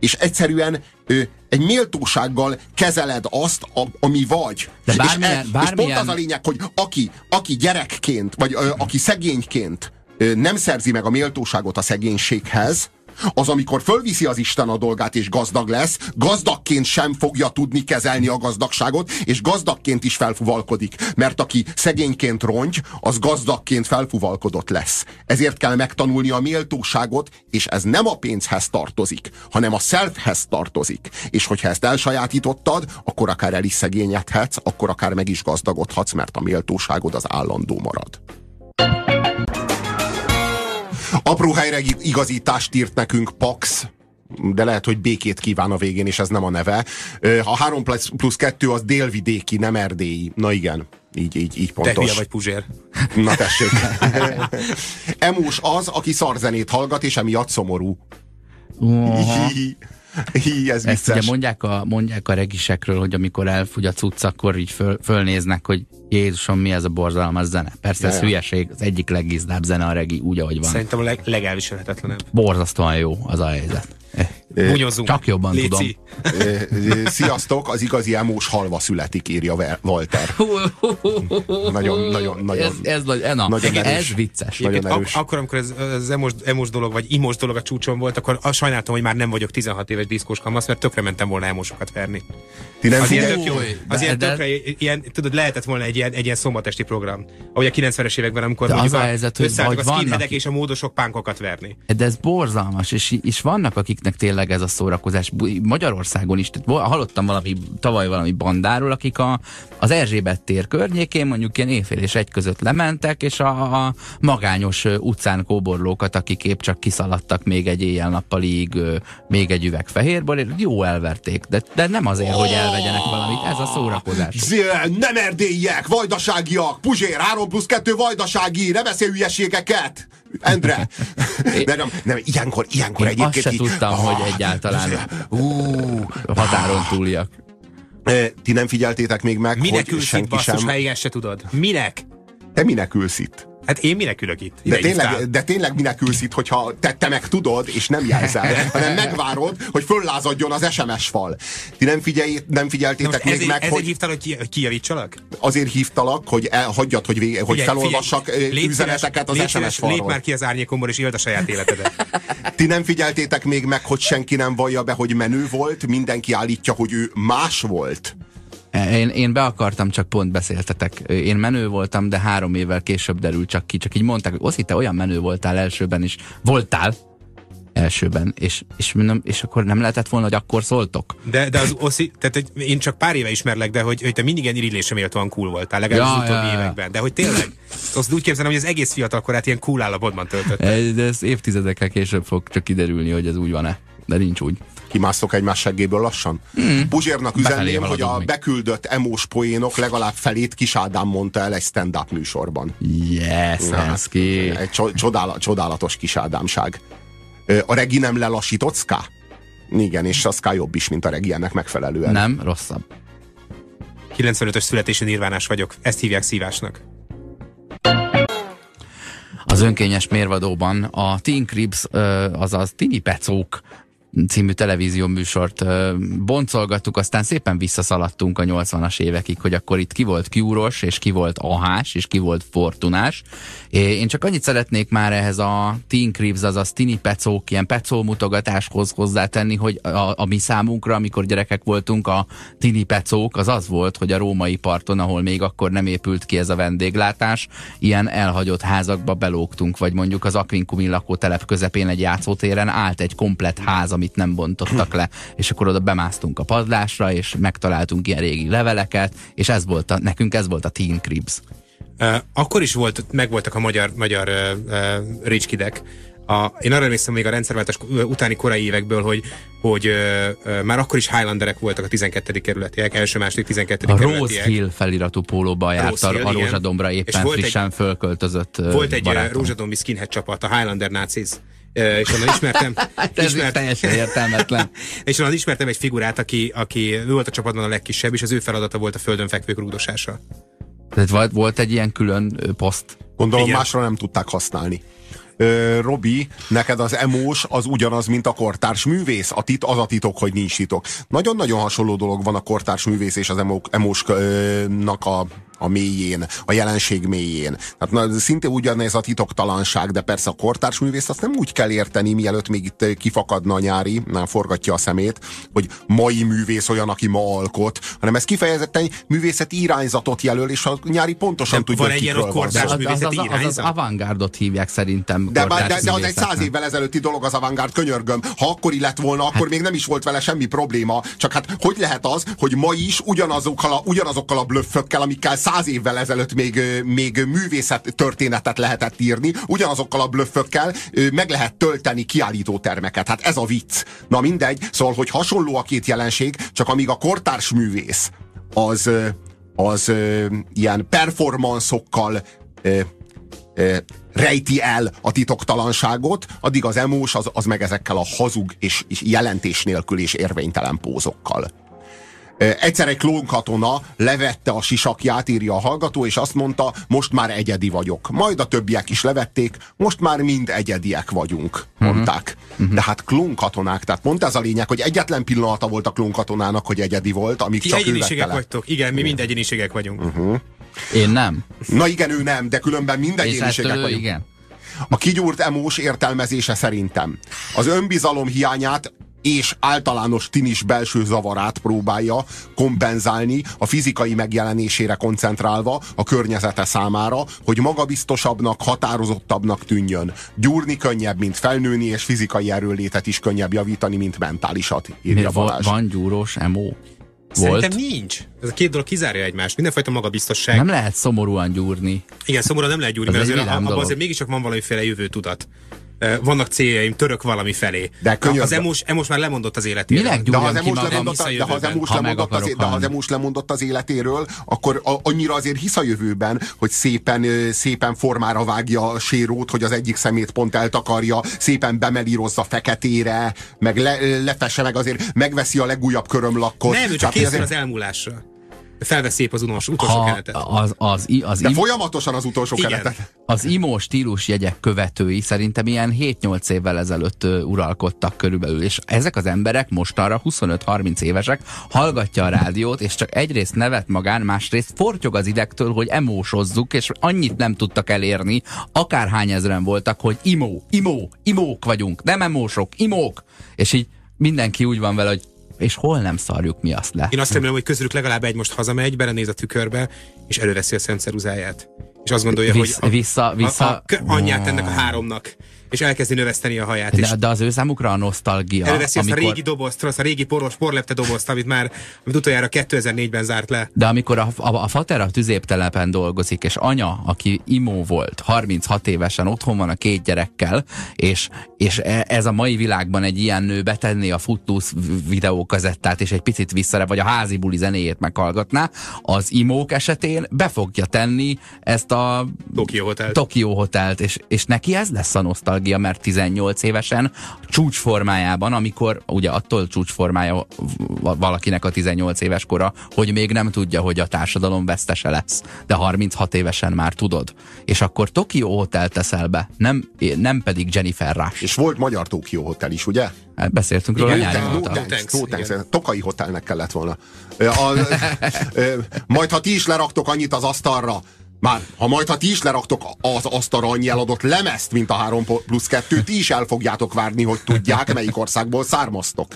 És egyszerűen ö, egy méltósággal kezeled azt, a, ami vagy. De bármilyen, és, e, bármilyen... és pont az a lényeg, hogy aki, aki gyerekként, vagy ö, aki szegényként ö, nem szerzi meg a méltóságot a szegénységhez, az, amikor fölviszi az Isten a dolgát és gazdag lesz, gazdagként sem fogja tudni kezelni a gazdagságot, és gazdagként is felfuvalkodik. Mert aki szegényként rongy, az gazdagként felfuvalkodott lesz. Ezért kell megtanulni a méltóságot, és ez nem a pénzhez tartozik, hanem a selfhez tartozik. És hogyha ezt elsajátítottad, akkor akár el is szegényedhetsz, akkor akár meg is gazdagodhatsz, mert a méltóságod az állandó marad. Apró helyre igazítást írt nekünk Pax, de lehet, hogy békét kíván a végén, és ez nem a neve. A 3 plusz, plusz 2 az délvidéki, nem erdélyi. Na igen, így, így, így pontos. Te vagy Puzsér. Na tessék. Emós az, aki szarzenét hallgat, és emiatt szomorú. Uh-huh. Hí, ez Ezt ugye mondják a, mondják a regisekről, hogy amikor elfogy a cucc, akkor így föl, fölnéznek, hogy Jézusom, mi ez a borzalmas zene. Persze ez hülyeség, az egyik legizdább zene a regi, úgy, ahogy van. Szerintem a leg, legelviselhetetlenebb. Borzasztóan jó az a helyzet. Bunyozzunk. Csak jobban Léci. tudom. Sziasztok, az igazi emós halva születik, írja Walter. nagyon, nagyon, nagyon. Ez, ez, na, nagyon erős. ez vicces. Nagyon erős. Ak- akkor, amikor ez, ez emos, emos dolog, vagy imos dolog a csúcson volt, akkor azt sajnáltam, hogy már nem vagyok 16 éves diszkós kamasz, mert tökre mentem volna emosokat verni. Ti nem az ilyen tök jó, az ilyen tökre, ilyen, tudod, lehetett volna egy ilyen, egy ilyen szombatesti program. Ahogy a 90-es években, amikor de az a, helyzet, hogy a skinheadek és a módosok pánkokat verni. De ez borzalmas, és, és vannak, akiknek tényleg ez a szórakozás. Magyarországon is, tehát hallottam valami, tavaly valami bandáról, akik a, az Erzsébet tér környékén mondjuk ilyen éjfél és egy között lementek, és a, a magányos utcán kóborlókat, akik épp csak kiszaladtak még egy éjjel-nappalig, még egy üveg fehérből, jó elverték, de, de nem azért, hogy elvegyenek valamit, ez a szórakozás. Nem erdélyiek, vajdaságiak, Puzsér, 3 plusz 2 vajdasági, ne beszélj hülyeségeket! Endre! De nem, nem, ilyenkor, ilyenkor Én egyébként... Azt se tudtam, ah, hogy egyáltalán uh, határon túliak. Ti nem figyeltétek még meg, Minek hogy senki basszus, sem... ha se tudod? Minek? Te minek ülsz itt? Hát én minek ülök itt? de tényleg, de tényleg minek ülsz itt, hogyha te, te meg tudod, és nem jelzel, hanem megvárod, hogy föllázadjon az SMS fal. Ti nem, figyelj, nem figyeltétek még ezért, meg, ezért hogy... hívtalak, hogy kijavítsalak? Azért hívtalak, hogy el, hagyjad, hogy, vége, hogy felolvassak figyelj, üzeneteket az SMS falról. Lép már ki az árnyékomból, és éld a saját életedet. Ti nem figyeltétek még meg, hogy senki nem vallja be, hogy menő volt, mindenki állítja, hogy ő más volt. Én, én be akartam, csak pont beszéltetek. Én menő voltam, de három évvel később derült csak ki. Csak így mondták, hogy Oszi, te olyan menő voltál elsőben is. Voltál, elsőben, és, és, mondom, és akkor nem lehetett volna, hogy akkor szóltok? De, de az Oszi, tehát hogy én csak pár éve ismerlek, de hogy, hogy te mindig ilyen irigylésre méltóan cool voltál, legalábbis ja, az utóbbi ja, években. De hogy tényleg, azt úgy képzelem, hogy az egész fiatal korát ilyen cool állapotban töltötte. De ez évtizedekkel később fog csak kiderülni, hogy ez úgy van-e. De nincs úgy. Kimásztok egymás seggéből lassan? Hmm. Puzsérnak üzenném, hogy a beküldött emós poénok legalább felét Kis Ádám mondta el egy stand-up műsorban. Yes, hát, Egy csodálatos, csodálatos Kis Ádámság. A regi nem lelassított Ska? Igen, és a Ska jobb is, mint a regi ennek megfelelően. Nem, rosszabb. 95-ös születésű nirvánás vagyok. Ezt hívják szívásnak. Az önkényes mérvadóban a Teen Cribs, azaz Tini Pecók című televízió műsort boncolgattuk, aztán szépen visszaszaladtunk a 80-as évekig, hogy akkor itt ki volt Kyúros, és ki volt Ahás, és ki volt Fortunás. Én csak annyit szeretnék már ehhez a Teen Cribs, azaz Tini Pecók, ilyen Pecó mutogatáshoz hozzátenni, hogy a, a mi számunkra, amikor gyerekek voltunk, a Tini Pecók az az volt, hogy a római parton, ahol még akkor nem épült ki ez a vendéglátás, ilyen elhagyott házakba belógtunk, vagy mondjuk az Aquincumi lakótelep közepén egy játszótéren állt egy komplet ház, ami amit nem bontottak le, és akkor oda bemásztunk a padlásra, és megtaláltunk ilyen régi leveleket, és ez volt a, nekünk ez volt a Teen Cribs. Akkor is volt, megvoltak a magyar, magyar uh, uh, ricskidek, a, én arra emlékszem még a rendszerváltás utáni korai évekből, hogy, hogy ö, ö, már akkor is Highlanderek voltak a 12. kerületiek, első, második, 12. A Rose Hill feliratú pólóba járt a, a Rózsadombra éppen frissen egy, fölköltözött Volt egy barátom. Rózsadombi skinhead csapat, a Highlander Nazis és onnan ismertem... hát ez ismert, teljesen értelmetlen. és onnan ismertem egy figurát, aki, aki ő volt a csapatban a legkisebb, és az ő feladata volt a földön fekvők rúdosása. Tehát volt, volt egy ilyen külön poszt? Gondolom Igen. másra nem tudták használni. Robi, neked az emós az ugyanaz, mint a kortárs művész. A tit, az a titok, hogy nincs titok. Nagyon-nagyon hasonló dolog van a kortárs művész és az emósnak a a mélyén, a jelenség mélyén. Tehát na, szinte ugyanez a titoktalanság, de persze a kortárs művész azt nem úgy kell érteni, mielőtt még itt kifakadna a nyári, nem forgatja a szemét, hogy mai művész olyan, aki ma alkot, hanem ez kifejezetten művészeti irányzatot jelöl, és a nyári pontosan tudja, van egy ilyen kortárs az, az, az, az, az avantgárdot hívják szerintem. De, de, de, de az egy száz évvel ezelőtti dolog az avantgárd, könyörgöm. Ha akkori lett volna, akkor hát, még nem is volt vele semmi probléma. Csak hát hogy lehet az, hogy ma is ugyanazokkal a, ugyanazokkal a blöffökkel, amikkel száz évvel ezelőtt még, még művészet történetet lehetett írni, ugyanazokkal a blöffökkel meg lehet tölteni kiállítótermeket. Hát ez a vicc. Na mindegy, szóval, hogy hasonló a két jelenség, csak amíg a kortárs művész az, az ilyen performanszokkal rejti el a titoktalanságot, addig az emós az, az meg ezekkel a hazug és, és jelentés nélkül és érvénytelen pózokkal. Egyszer egy klónkatona levette a sisakját, írja a hallgató, és azt mondta, most már egyedi vagyok. Majd a többiek is levették, most már mind egyediek vagyunk, mhm. mondták. Uh-huh. De hát klónkatonák, tehát pont ez a lényeg, hogy egyetlen pillanata volt a klónkatonának, hogy egyedi volt, amíg Ti csak egyeniségek vagytok, igen, mi mind egyeniségek vagyunk. Uh-huh. Én nem. Na igen, ő nem, de különben mind egyeniségek vagyunk. Igen. A kigyúrt emós értelmezése szerintem az önbizalom hiányát és általános tinis belső zavarát próbálja kompenzálni a fizikai megjelenésére koncentrálva a környezete számára, hogy magabiztosabbnak, határozottabbnak tűnjön. Gyúrni könnyebb, mint felnőni, és fizikai erőlétet is könnyebb javítani, mint mentálisat, írja Balázs. Van gyúrós emo? Volt. Szerintem nincs. Ez a két dolog kizárja egymást. Mindenfajta magabiztosság. Nem lehet szomorúan gyúrni. Igen, szomorúan nem lehet gyúrni, Az mert azért, abban azért mégiscsak van valamiféle jövő tudat vannak céljaim, török valami felé. De könyörbe. az emus, emus már lemondott az életéről. Minek de ha az emus lemondott, de ha az emus lemondott, az, de ha az emus lemondott az életéről, akkor a, annyira azért hisz a jövőben, hogy szépen, szépen formára vágja a sérót, hogy az egyik szemét pont eltakarja, szépen bemelírozza feketére, meg le, lefesse meg azért, megveszi a legújabb körömlakkot. Nem, ő csak készül azért... az elmúlásra felvesz szép az utolsó, utolsó keretet. Az, az, az, De folyamatosan az utolsó Igen. keretet. Az imó stílus jegyek követői szerintem ilyen 7-8 évvel ezelőtt uralkodtak körülbelül, és ezek az emberek mostanra 25-30 évesek, hallgatja a rádiót, és csak egyrészt nevet magán, másrészt fortyog az idegtől, hogy emósozzuk, és annyit nem tudtak elérni, akárhány ezeren voltak, hogy imó, imó, imók vagyunk, nem emósok, imók, és így mindenki úgy van vele, hogy és hol nem szarjuk mi azt le. Én azt remélem, hogy közülük legalább egy most hazamegy, belenéz a tükörbe, és előveszi a Szent Ceruzáját. És azt gondolja, Vissz, hogy a, vissza, vissza, a, a anyját ennek a háromnak és elkezdi növeszteni a haját. De, de az ő számukra a nosztalgia. Előveszi amikor... azt a régi dobozt, azt a régi poros, porlepte dobozt, amit már amit utoljára 2004-ben zárt le. De amikor a, a, a fater a tüzéptelepen dolgozik, és anya, aki imó volt, 36 évesen otthon van a két gyerekkel, és, és e, ez a mai világban egy ilyen nő betenné a Footloose videókazettát, és egy picit visszare, vagy a házi buli zenéjét meghallgatná, az imók esetén be fogja tenni ezt a Tokyo Hotelt, Tokyo Hotelt és, és neki ez lesz a nosztalgia nosztalgia, mert 18 évesen csúcsformájában, amikor ugye attól csúcsformája valakinek a 18 éves kora, hogy még nem tudja, hogy a társadalom vesztese lesz. De 36 évesen már tudod. És akkor Tokyo Hotel teszel be, nem, nem pedig Jennifer Rush. És volt magyar Tokyo Hotel is, ugye? Hát beszéltünk róla nyári no, thanks, no thanks. Tokai Hotelnek kellett volna. A, a, a, majd ha ti is leraktok annyit az asztalra, már, ha majd ha ti is leraktok az asztalra annyi eladott lemezt, mint a 3 plusz 2, ti is el fogjátok várni, hogy tudják, melyik országból származtok,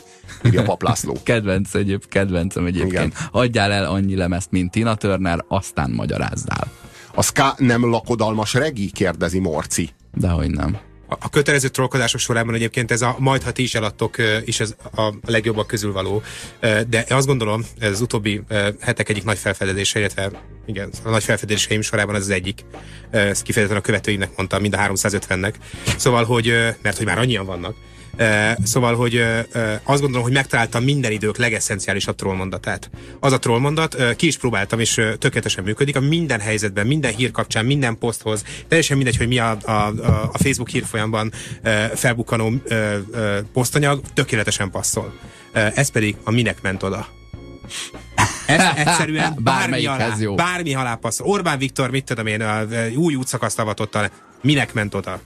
írja Paplászló. Kedvenc egyéb, kedvencem egyébként. Igen. Adjál el annyi lemezt, mint Tina Turner, aztán magyarázzál. A ska nem lakodalmas regi? kérdezi Morci. Dehogy nem a kötelező trollkodások sorában egyébként ez a majd, ha ti is eladtok, is ez a legjobbak közül való. De azt gondolom, ez az utóbbi hetek egyik nagy felfedezése, illetve igen, a nagy felfedezéseim sorában ez az egyik. Ezt kifejezetten a követőimnek mondtam, mind a 350-nek. Szóval, hogy, mert hogy már annyian vannak, Szóval, hogy azt gondolom, hogy megtaláltam minden idők legesszenciálisabb trollmondatát. Az a trollmondat, ki is próbáltam, és tökéletesen működik, a minden helyzetben, minden hír kapcsán, minden poszthoz, teljesen mindegy, hogy mi a, a, a Facebook hírfolyamban felbukkanó posztanyag, tökéletesen passzol. Ez pedig a minek ment oda. Ez egyszerűen bármi alá, jó. bármi alá passzol. Orbán Viktor, mit tudom én, új útszakaszt avatott minek ment oda?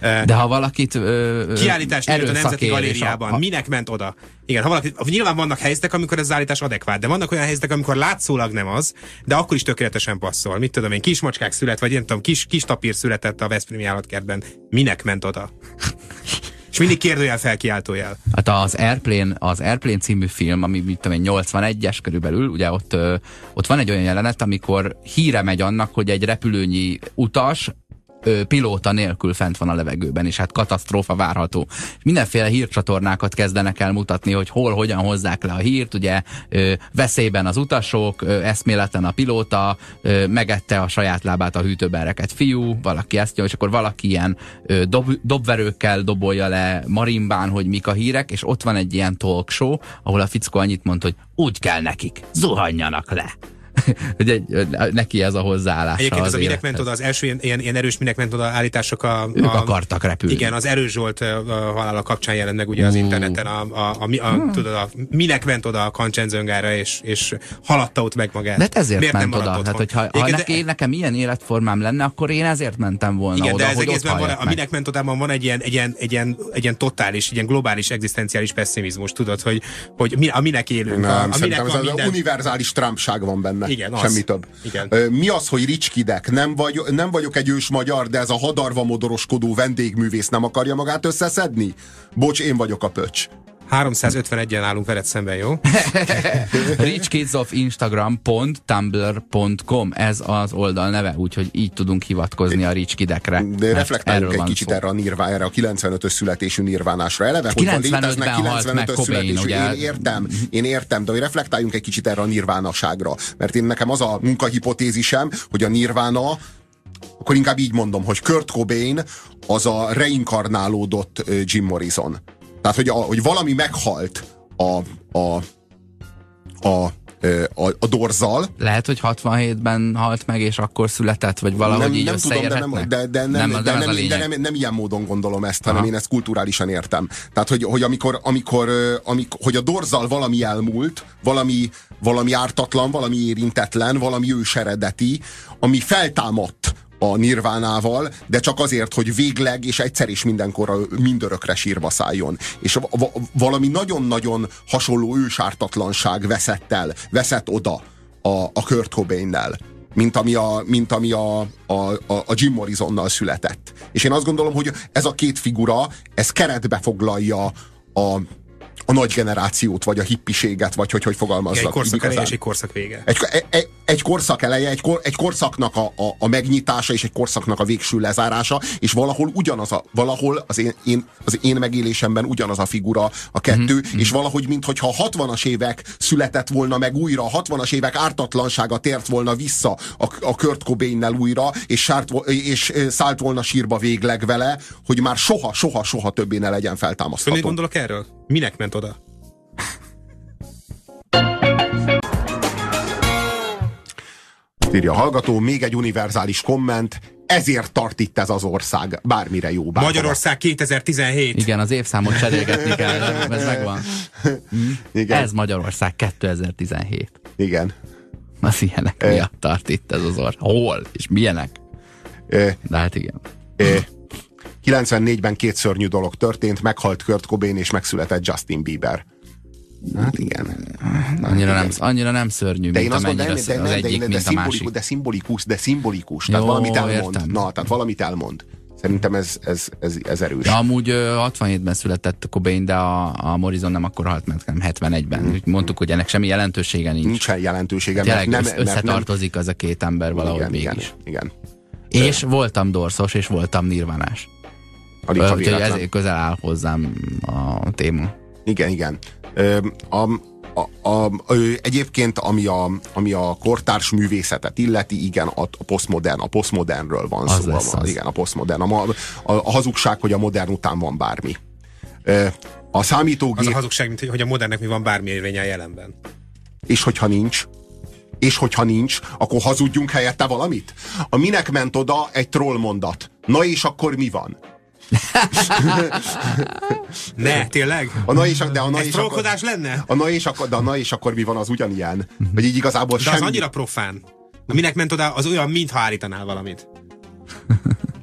De ha valakit ö, Kiállítás a Nemzeti Galériában. A... Minek ment oda? Igen, ha valaki, nyilván vannak helyzetek, amikor ez állítás adekvát, de vannak olyan helyzetek, amikor látszólag nem az, de akkor is tökéletesen passzol. Mit tudom én, kismacskák szület, vagy én tudom, kis, kis tapír született a Veszprémi állatkertben. Minek ment oda? És mindig kérdőjel felkiáltójel. Hát az Airplane, az Airplane című film, ami mit tudom én, 81-es körülbelül, ugye ott, ott van egy olyan jelenet, amikor híre megy annak, hogy egy repülőnyi utas ö, pilóta nélkül fent van a levegőben, és hát katasztrófa várható. Mindenféle hírcsatornákat kezdenek el mutatni, hogy hol, hogyan hozzák le a hírt, ugye ö, veszélyben az utasok, ö, eszméleten a pilóta, ö, megette a saját lábát a hűtőben reket fiú, valaki ezt és akkor valaki ilyen ö, dob, dobverőkkel dobolja le marimbán, hogy mik a hírek, és ott van egy ilyen talk show, ahol a fickó annyit mond, hogy úgy kell nekik, zuhanjanak le. hogy egy, neki ez a hozzáállás. Egyébként ez a minek ment oda, az első ilyen, ilyen, ilyen erős minek ment oda állítások a... a ők akartak repülni. Igen, az Erős Zsolt halála kapcsán jelent meg ugye az uh. interneten a, a, a, a, a, hmm. tudod, a, minek ment oda a Kancsenzöngára, és, és haladta ott meg magát. De hát ezért Miért ment oda. Hát, hogyha, ha Igen, neki, de... nekem ilyen életformám lenne, akkor én ezért mentem volna Igen, oda, de ez egészben van, a minek ment odában van egy ilyen, egy ilyen, egy ilyen, egy ilyen totális, egy ilyen globális, egzisztenciális pessimizmus, tudod, hogy, hogy mi, a minek élünk. Nem, a, a minek van minden... univerzális trumpság van benne. Igen, az. Semmi több. Igen. Mi az, hogy ricskidek? Nem, vagy, nem vagyok egy ős magyar, de ez a hadarva modoroskodó vendégművész nem akarja magát összeszedni? Bocs, én vagyok a pöcs. 351-en állunk veled szemben, jó? richkidsofinstagram.tumblr.com Ez az oldal neve, úgyhogy így tudunk hivatkozni a Rich Kidekre. De reflektáljunk egy kicsit szó. erre a nirvá, erre a 95-ös születésű nirvánásra. Eleve, hogy léteznek 95-ös születésű, Cobain, én értem, én értem, de hogy reflektáljunk egy kicsit erre a nirvánaságra. Mert én nekem az a munkahipotézisem, hogy a nirvána akkor inkább így mondom, hogy Kurt Cobain az a reinkarnálódott Jim Morrison. Tehát, hogy, a, hogy valami meghalt a, a, a a, a dorzal. Lehet, hogy 67-ben halt meg, és akkor született, vagy valahogy nem, így nem tudom, de, nem, de, de, nem, nem, de, nem, de nem, nem ilyen módon gondolom ezt, hanem Aha. én ezt kulturálisan értem. Tehát, hogy, hogy amikor, amikor, amikor, hogy a dorzal valami elmúlt, valami, valami ártatlan, valami érintetlen, valami őseredeti, ami feltámadt a nirvánával, de csak azért, hogy végleg és egyszer is mindenkorra mindörökre sírva szálljon. És valami nagyon-nagyon hasonló ősártatlanság veszett el, veszett oda a, a Kurt Cobain-nel mint ami, a, mint ami a, a, a Jim Morrisonnal született. És én azt gondolom, hogy ez a két figura, ez keretbe foglalja a, a nagy generációt, vagy a hippiséget, vagy hogy hogy fogalmazzak. Egy korszak eleje és egy korszak vége. Egy, egy, egy korszak eleje, egy, kor, egy korszaknak a, a, a megnyitása, és egy korszaknak a végső lezárása, és valahol ugyanaz a, valahol az én, én, az én megélésemben ugyanaz a figura a kettő, mm-hmm. és valahogy, mintha a 60-as évek született volna meg újra, a 60-as évek ártatlansága tért volna vissza a, a Kurt Cobain-nel újra, és, sárt, és szállt volna sírba végleg vele, hogy már soha, soha, soha többé ne legyen feltámasztható. Mit gondolok erről? Minek ment oda? Írja a hallgató, még egy univerzális komment, ezért tart itt ez az ország, bármire jó. Bármire. Magyarország 2017. Igen, az évszámot cserélgetni kell, ez megvan. Hm? Igen. Ez Magyarország 2017. Igen. Az ilyenek e... miatt tart itt ez az ország. Hol? És milyenek? E... De hát igen. E... 94-ben két szörnyű dolog történt, meghalt Kurt Cobain és megszületett Justin Bieber. Hát igen. Annyira nem, annyira nem szörnyű, de mint én amennyire de, de, az egyik, de, de, mint a másik. De szimbolikus, de szimbolikus. Tehát Jó, valamit elmond. Értem. Na, tehát valamit elmond. Szerintem ez, ez, ez, ez erős. Ja, amúgy 67-ben született Cobain, de a, a Morrison nem akkor halt meg, hanem 71-ben. Mm. Mondtuk, hogy ennek semmi jelentősége nincs. Nincsen jelentősége. Tényleg mert nem, összetartozik mert nem... az a két ember valahogy igen, mégis. Igen, igen. És de... voltam dorszos, és voltam nirvánás. Úgyhogy ezért közel áll hozzám a téma. Igen, igen. A, a, a, a, egyébként, ami a, ami a kortárs művészetet illeti, igen, a, a posztmodern, a posztmodernről van az szó. Lesz az. Igen, a posztmodern. A, a, a hazugság, hogy a modern után van bármi. A számítógép... Az a hazugság, mint hogy a modernnek mi van bármi érvénye a jelenben. És hogyha nincs, és hogyha nincs, akkor hazudjunk helyette valamit? A minek ment oda egy troll mondat. Na és akkor mi van? ne, tényleg? A na és, de a na és akkor, lenne? A na és akkor, de a na és akkor mi van, az ugyanilyen? Vagy így igazából de semmi. az annyira profán. Na minek ment oda, az olyan, mintha állítanál valamit.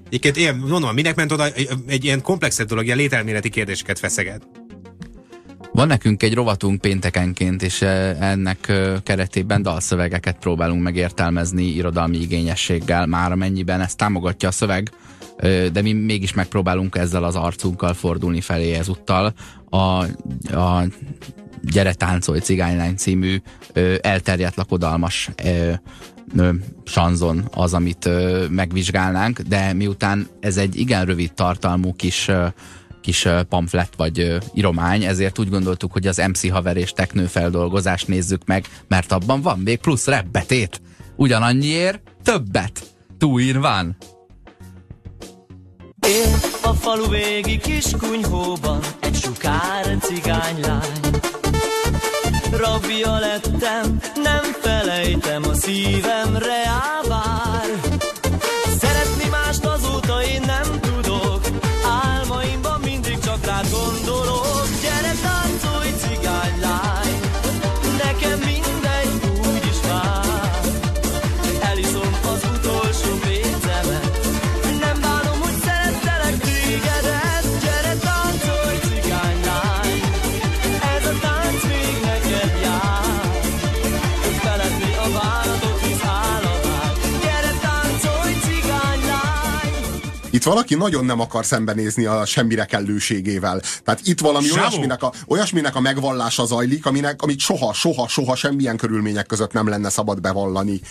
Egyébként én mondom, minek ment oda egy, egy ilyen komplexebb dolog, ilyen lételméleti kérdéseket feszeget. Van nekünk egy rovatunk péntekenként, és ennek keretében dalszövegeket próbálunk megértelmezni irodalmi igényességgel, már amennyiben ezt támogatja a szöveg, de mi mégis megpróbálunk ezzel az arcunkkal fordulni felé ezúttal. A, a Gyere táncolj cigánylány című elterjedt lakodalmas sanzon az, amit megvizsgálnánk, de miután ez egy igen rövid tartalmú kis kis pamflet vagy iromány, ezért úgy gondoltuk, hogy az MC haver és teknő feldolgozást nézzük meg, mert abban van még plusz rebbetét. Ugyanannyiért többet. Two in Én a falu végi kis kunyhóban egy sukár cigánylány. Rabja lettem, nem felejtem, a szívemre ávár. Valaki nagyon nem akar szembenézni a semmire kellőségével. Tehát itt valami Zsávó. olyasminek a, olyasminek a megvallása zajlik, aminek, amit soha, soha, soha semmilyen körülmények között nem lenne szabad bevallani.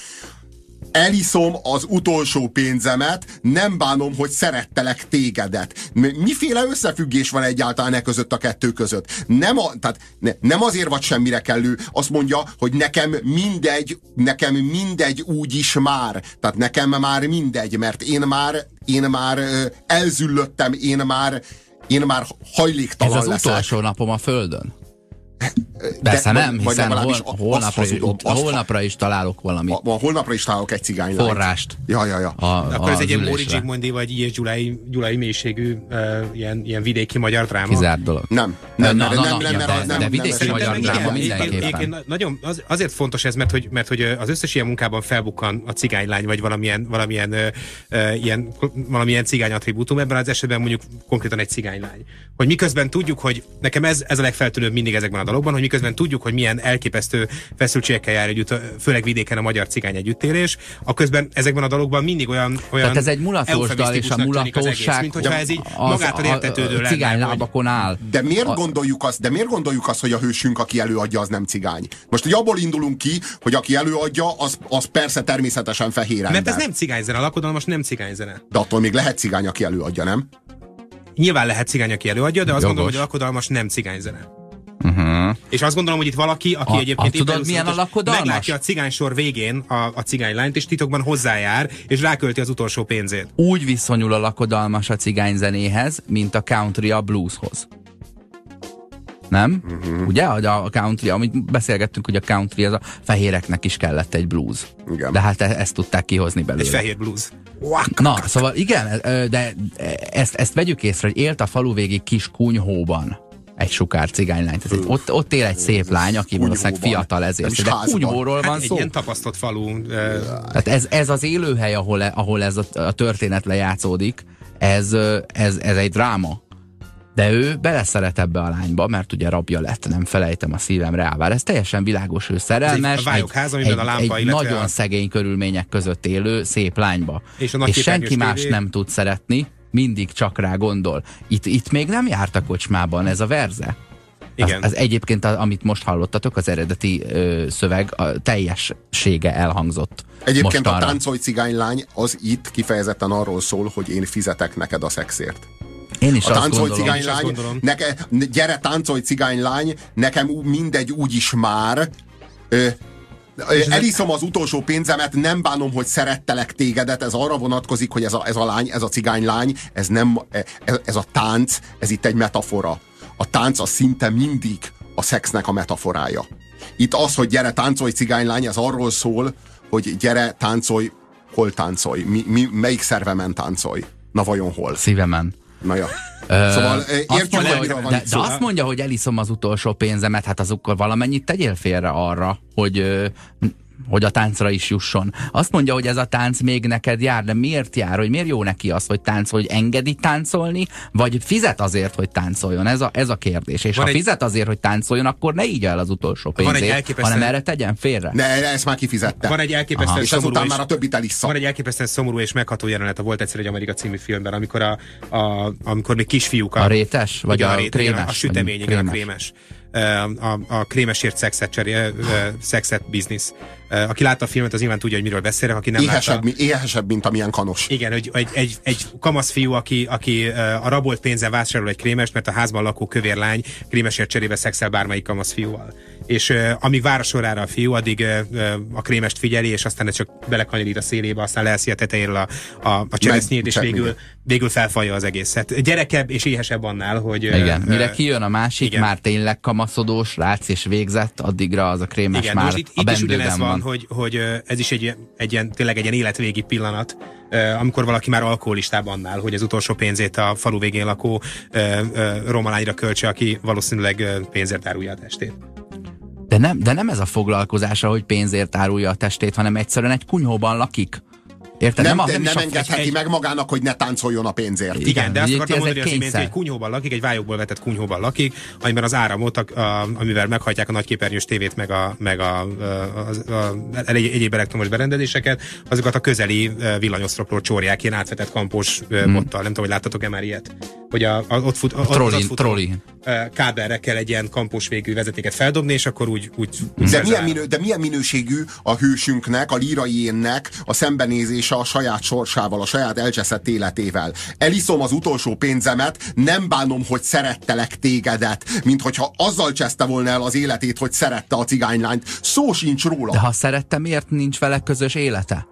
Eliszom az utolsó pénzemet, nem bánom, hogy szerettelek tégedet. Miféle összefüggés van egyáltalán e között a kettő között? Nem, a, tehát ne, nem azért vagy semmire kellő, azt mondja, hogy nekem mindegy, nekem mindegy úgy is már. Tehát nekem már mindegy, mert én már, én már elzüllöttem, én már, én már Ez hajléktalan az leszek. utolsó napom a Földön? De- Persze vagy- nem, hiszen hol, azt holnapra, is, hazudom, azt- holnapra is találok valami Ma, ma holnapra is találok egy cigány. forrást. Ja, ja, ja. A, Akkor ez az egy ilyen Móri. Zsigmondi vagy I.S. Gyulai, Gyulai mélységű uh, ilyen, ilyen vidéki magyar dráma. Kizárt dolog. Nem, nem, Na, nem, na, nem, na, nem, de- mert- de nem, vidéki nem, magyar nem, dráma nem, mindenképpen. Egyébként- egyébként nagyon, az, azért fontos ez, mert hogy, mert hogy az összes ilyen munkában felbukkan a cigánylány, vagy valamilyen, valamilyen, ö, ö, ilyen, valamilyen cigány attribútum, ebben az esetben mondjuk konkrétan egy cigánylány. Hogy miközben tudjuk, hogy nekem ez, ez a legfeltűnőbb mindig ezekben a dologban, hogy miközben tudjuk, hogy milyen elképesztő feszültségekkel jár együtt, főleg vidéken a magyar cigány együttélés, a közben ezekben a dologban mindig olyan, olyan Tehát ez egy mulatós dal, és a mulatóság mint hogyha ez így magától értetődő lenne. Cigány lábakon áll. De miért, a... gondoljuk azt, de miért gondoljuk azt, hogy a hősünk, aki előadja, az nem cigány? Most hogy abból indulunk ki, hogy aki előadja, az, az persze természetesen fehér ember. Mert ez nem cigányzene, a lakodalmas nem cigányzene. De attól még lehet cigány, aki előadja, nem? Nyilván lehet cigány, aki előadja, de azt Jogos. gondolom, hogy a lakodalmas nem cigányzene. Uh-huh. És azt gondolom, hogy itt valaki, aki a, egyébként... A, tudod, milyen a lakodalmas? Meglátja a cigánysor végén a, a cigánylányt, és titokban hozzájár, és rákölti az utolsó pénzét. Úgy viszonyul a lakodalmas a cigányzenéhez, mint a country a blueshoz. Nem? Uh-huh. Ugye, hogy a country, amit beszélgettünk, hogy a country, az a fehéreknek is kellett egy blues. Igen. De hát e- ezt tudták kihozni belőle. Egy fehér blues. Na, szóval igen, de ezt, ezt vegyük észre, hogy élt a falu végig kis kunyhóban egy sukár cigánylány. Tehát ott, ott él egy szép lány, aki valószínűleg fiatal ezért. De kunyhóról van hát szó. Egy ilyen tapasztott falu. Tehát ez, ez az élőhely, ahol, ahol ez a, a történet lejátszódik, ez, ez, ez egy dráma. De ő beleszeret ebbe a lányba, mert ugye rabja lett, nem felejtem a szívem reávár. Ez teljesen világos, ő szerelmes, egy, háza, egy, a lámpa, egy nagyon a... szegény körülmények között élő szép lányba. És, a és senki más tévé... nem tud szeretni, mindig csak rá gondol. Itt, itt még nem járt a kocsmában ez a verze. Igen. Az, az egyébként, amit most hallottatok, az eredeti ö, szöveg a teljessége elhangzott. Egyébként a táncolj cigánylány az itt kifejezetten arról szól, hogy én fizetek neked a szexért. Én is a táncolj cigánylány, neke, gyere táncolj cigánylány, nekem mindegy úgyis már. Ö, Eliszom az utolsó pénzemet, nem bánom, hogy szerettelek tégedet, ez arra vonatkozik, hogy ez a, ez a lány, ez a cigánylány, ez nem, ez, ez a tánc, ez itt egy metafora. A tánc az szinte mindig a szexnek a metaforája. Itt az, hogy gyere táncolj cigánylány, ez arról szól, hogy gyere táncolj, hol táncolj, mi, mi, melyik szervemen táncolj. Na vajon hol? Szívemen. Na ja. Szóval értjük, mondja, hogy, de, de azt mondja, hogy eliszom az utolsó pénzemet, hát azokkal valamennyit tegyél félre arra, hogy hogy a táncra is jusson. Azt mondja, hogy ez a tánc még neked jár, de miért jár, hogy miért jó neki az, hogy táncol, hogy engedi táncolni, vagy fizet azért, hogy táncoljon? Ez a, ez a kérdés. És Van ha egy... fizet azért, hogy táncoljon, akkor ne így el az utolsó pénzét, elképesztően... hanem erre tegyen félre. Ne, ezt már kifizette. Van egy elképesztően és szomorú és... már a többit elissza. Van egy elképesztően szomorú és megható jelenet a Volt egyszer egy Amerika című filmben, amikor, a, a, amikor még kisfiúk. A, a rétes? Vagy a, a, a krémes? A, a sütemény, igen, a krémes a, a krémesért szexet, cseré, szexet biznisz. Aki látta a filmet, az nyilván tudja, hogy miről beszélek, aki nem éhesebb, látta... éhesebb, mint amilyen kanos. Igen, hogy egy, egy, egy kamasz fiú, aki, aki a rabolt pénzen vásárol egy krémest, mert a házban lakó kövér lány krémesért cserébe szexel bármelyik kamasz fiúval. És uh, amíg vár a sorára a fiú, addig uh, a krémest figyeli, és aztán ez csak belekanyarít a szélébe, aztán lelszi a tetejéről a, a, a cseresznyét, és végül, végül felfalja az egészet. Gyerekebb és éhesebb annál, hogy... Igen, mire kijön a másik, igen. már tényleg kamaszodós, rác és végzett, addigra az a krémes igen, már most itt, a itt is ugyanez van, van. Hogy, hogy ez is egy, egy ilyen, tényleg egy ilyen életvégi pillanat, amikor valaki már alkoholistább annál, hogy az utolsó pénzét a falu végén lakó romalányra költse, aki valószínűleg pénzért árulja a testét. De nem, de nem ez a foglalkozása, hogy pénzért árulja a testét, hanem egyszerűen egy kunyhóban lakik. Érted? Nem, nem, nem, nem engedheti egy... meg magának, hogy ne táncoljon a pénzért. Igen, Igen de azt akartam mondani, hogy az egy kunyhóban lakik, egy vályokból vetett kunyhóban lakik, amiben az áramot, a, a, amivel meghajtják a nagyképernyős tévét, meg a, meg a, a, a, a, a egyéb elektromos berendezéseket, azokat a közeli villanyosztropról csórják ilyen átvetett kampós hmm. bottal. Nem tudom, hogy láttatok-e már ilyet? Hogy a, a, ott fut, a, trolli, az trolli. kábelre kell egy ilyen kampós végű vezetéket feldobni, és akkor úgy, úgy, úgy de, milyen minő, de milyen minőségű a hősünknek, a lírai énnek a szembenézése a saját sorsával, a saját elcseszett életével. Eliszom az utolsó pénzemet, nem bánom, hogy szerettelek tégedet, mint hogyha azzal cseszte volna el az életét, hogy szerette a cigánylányt. Szó sincs róla. De ha szerette, miért nincs vele közös élete?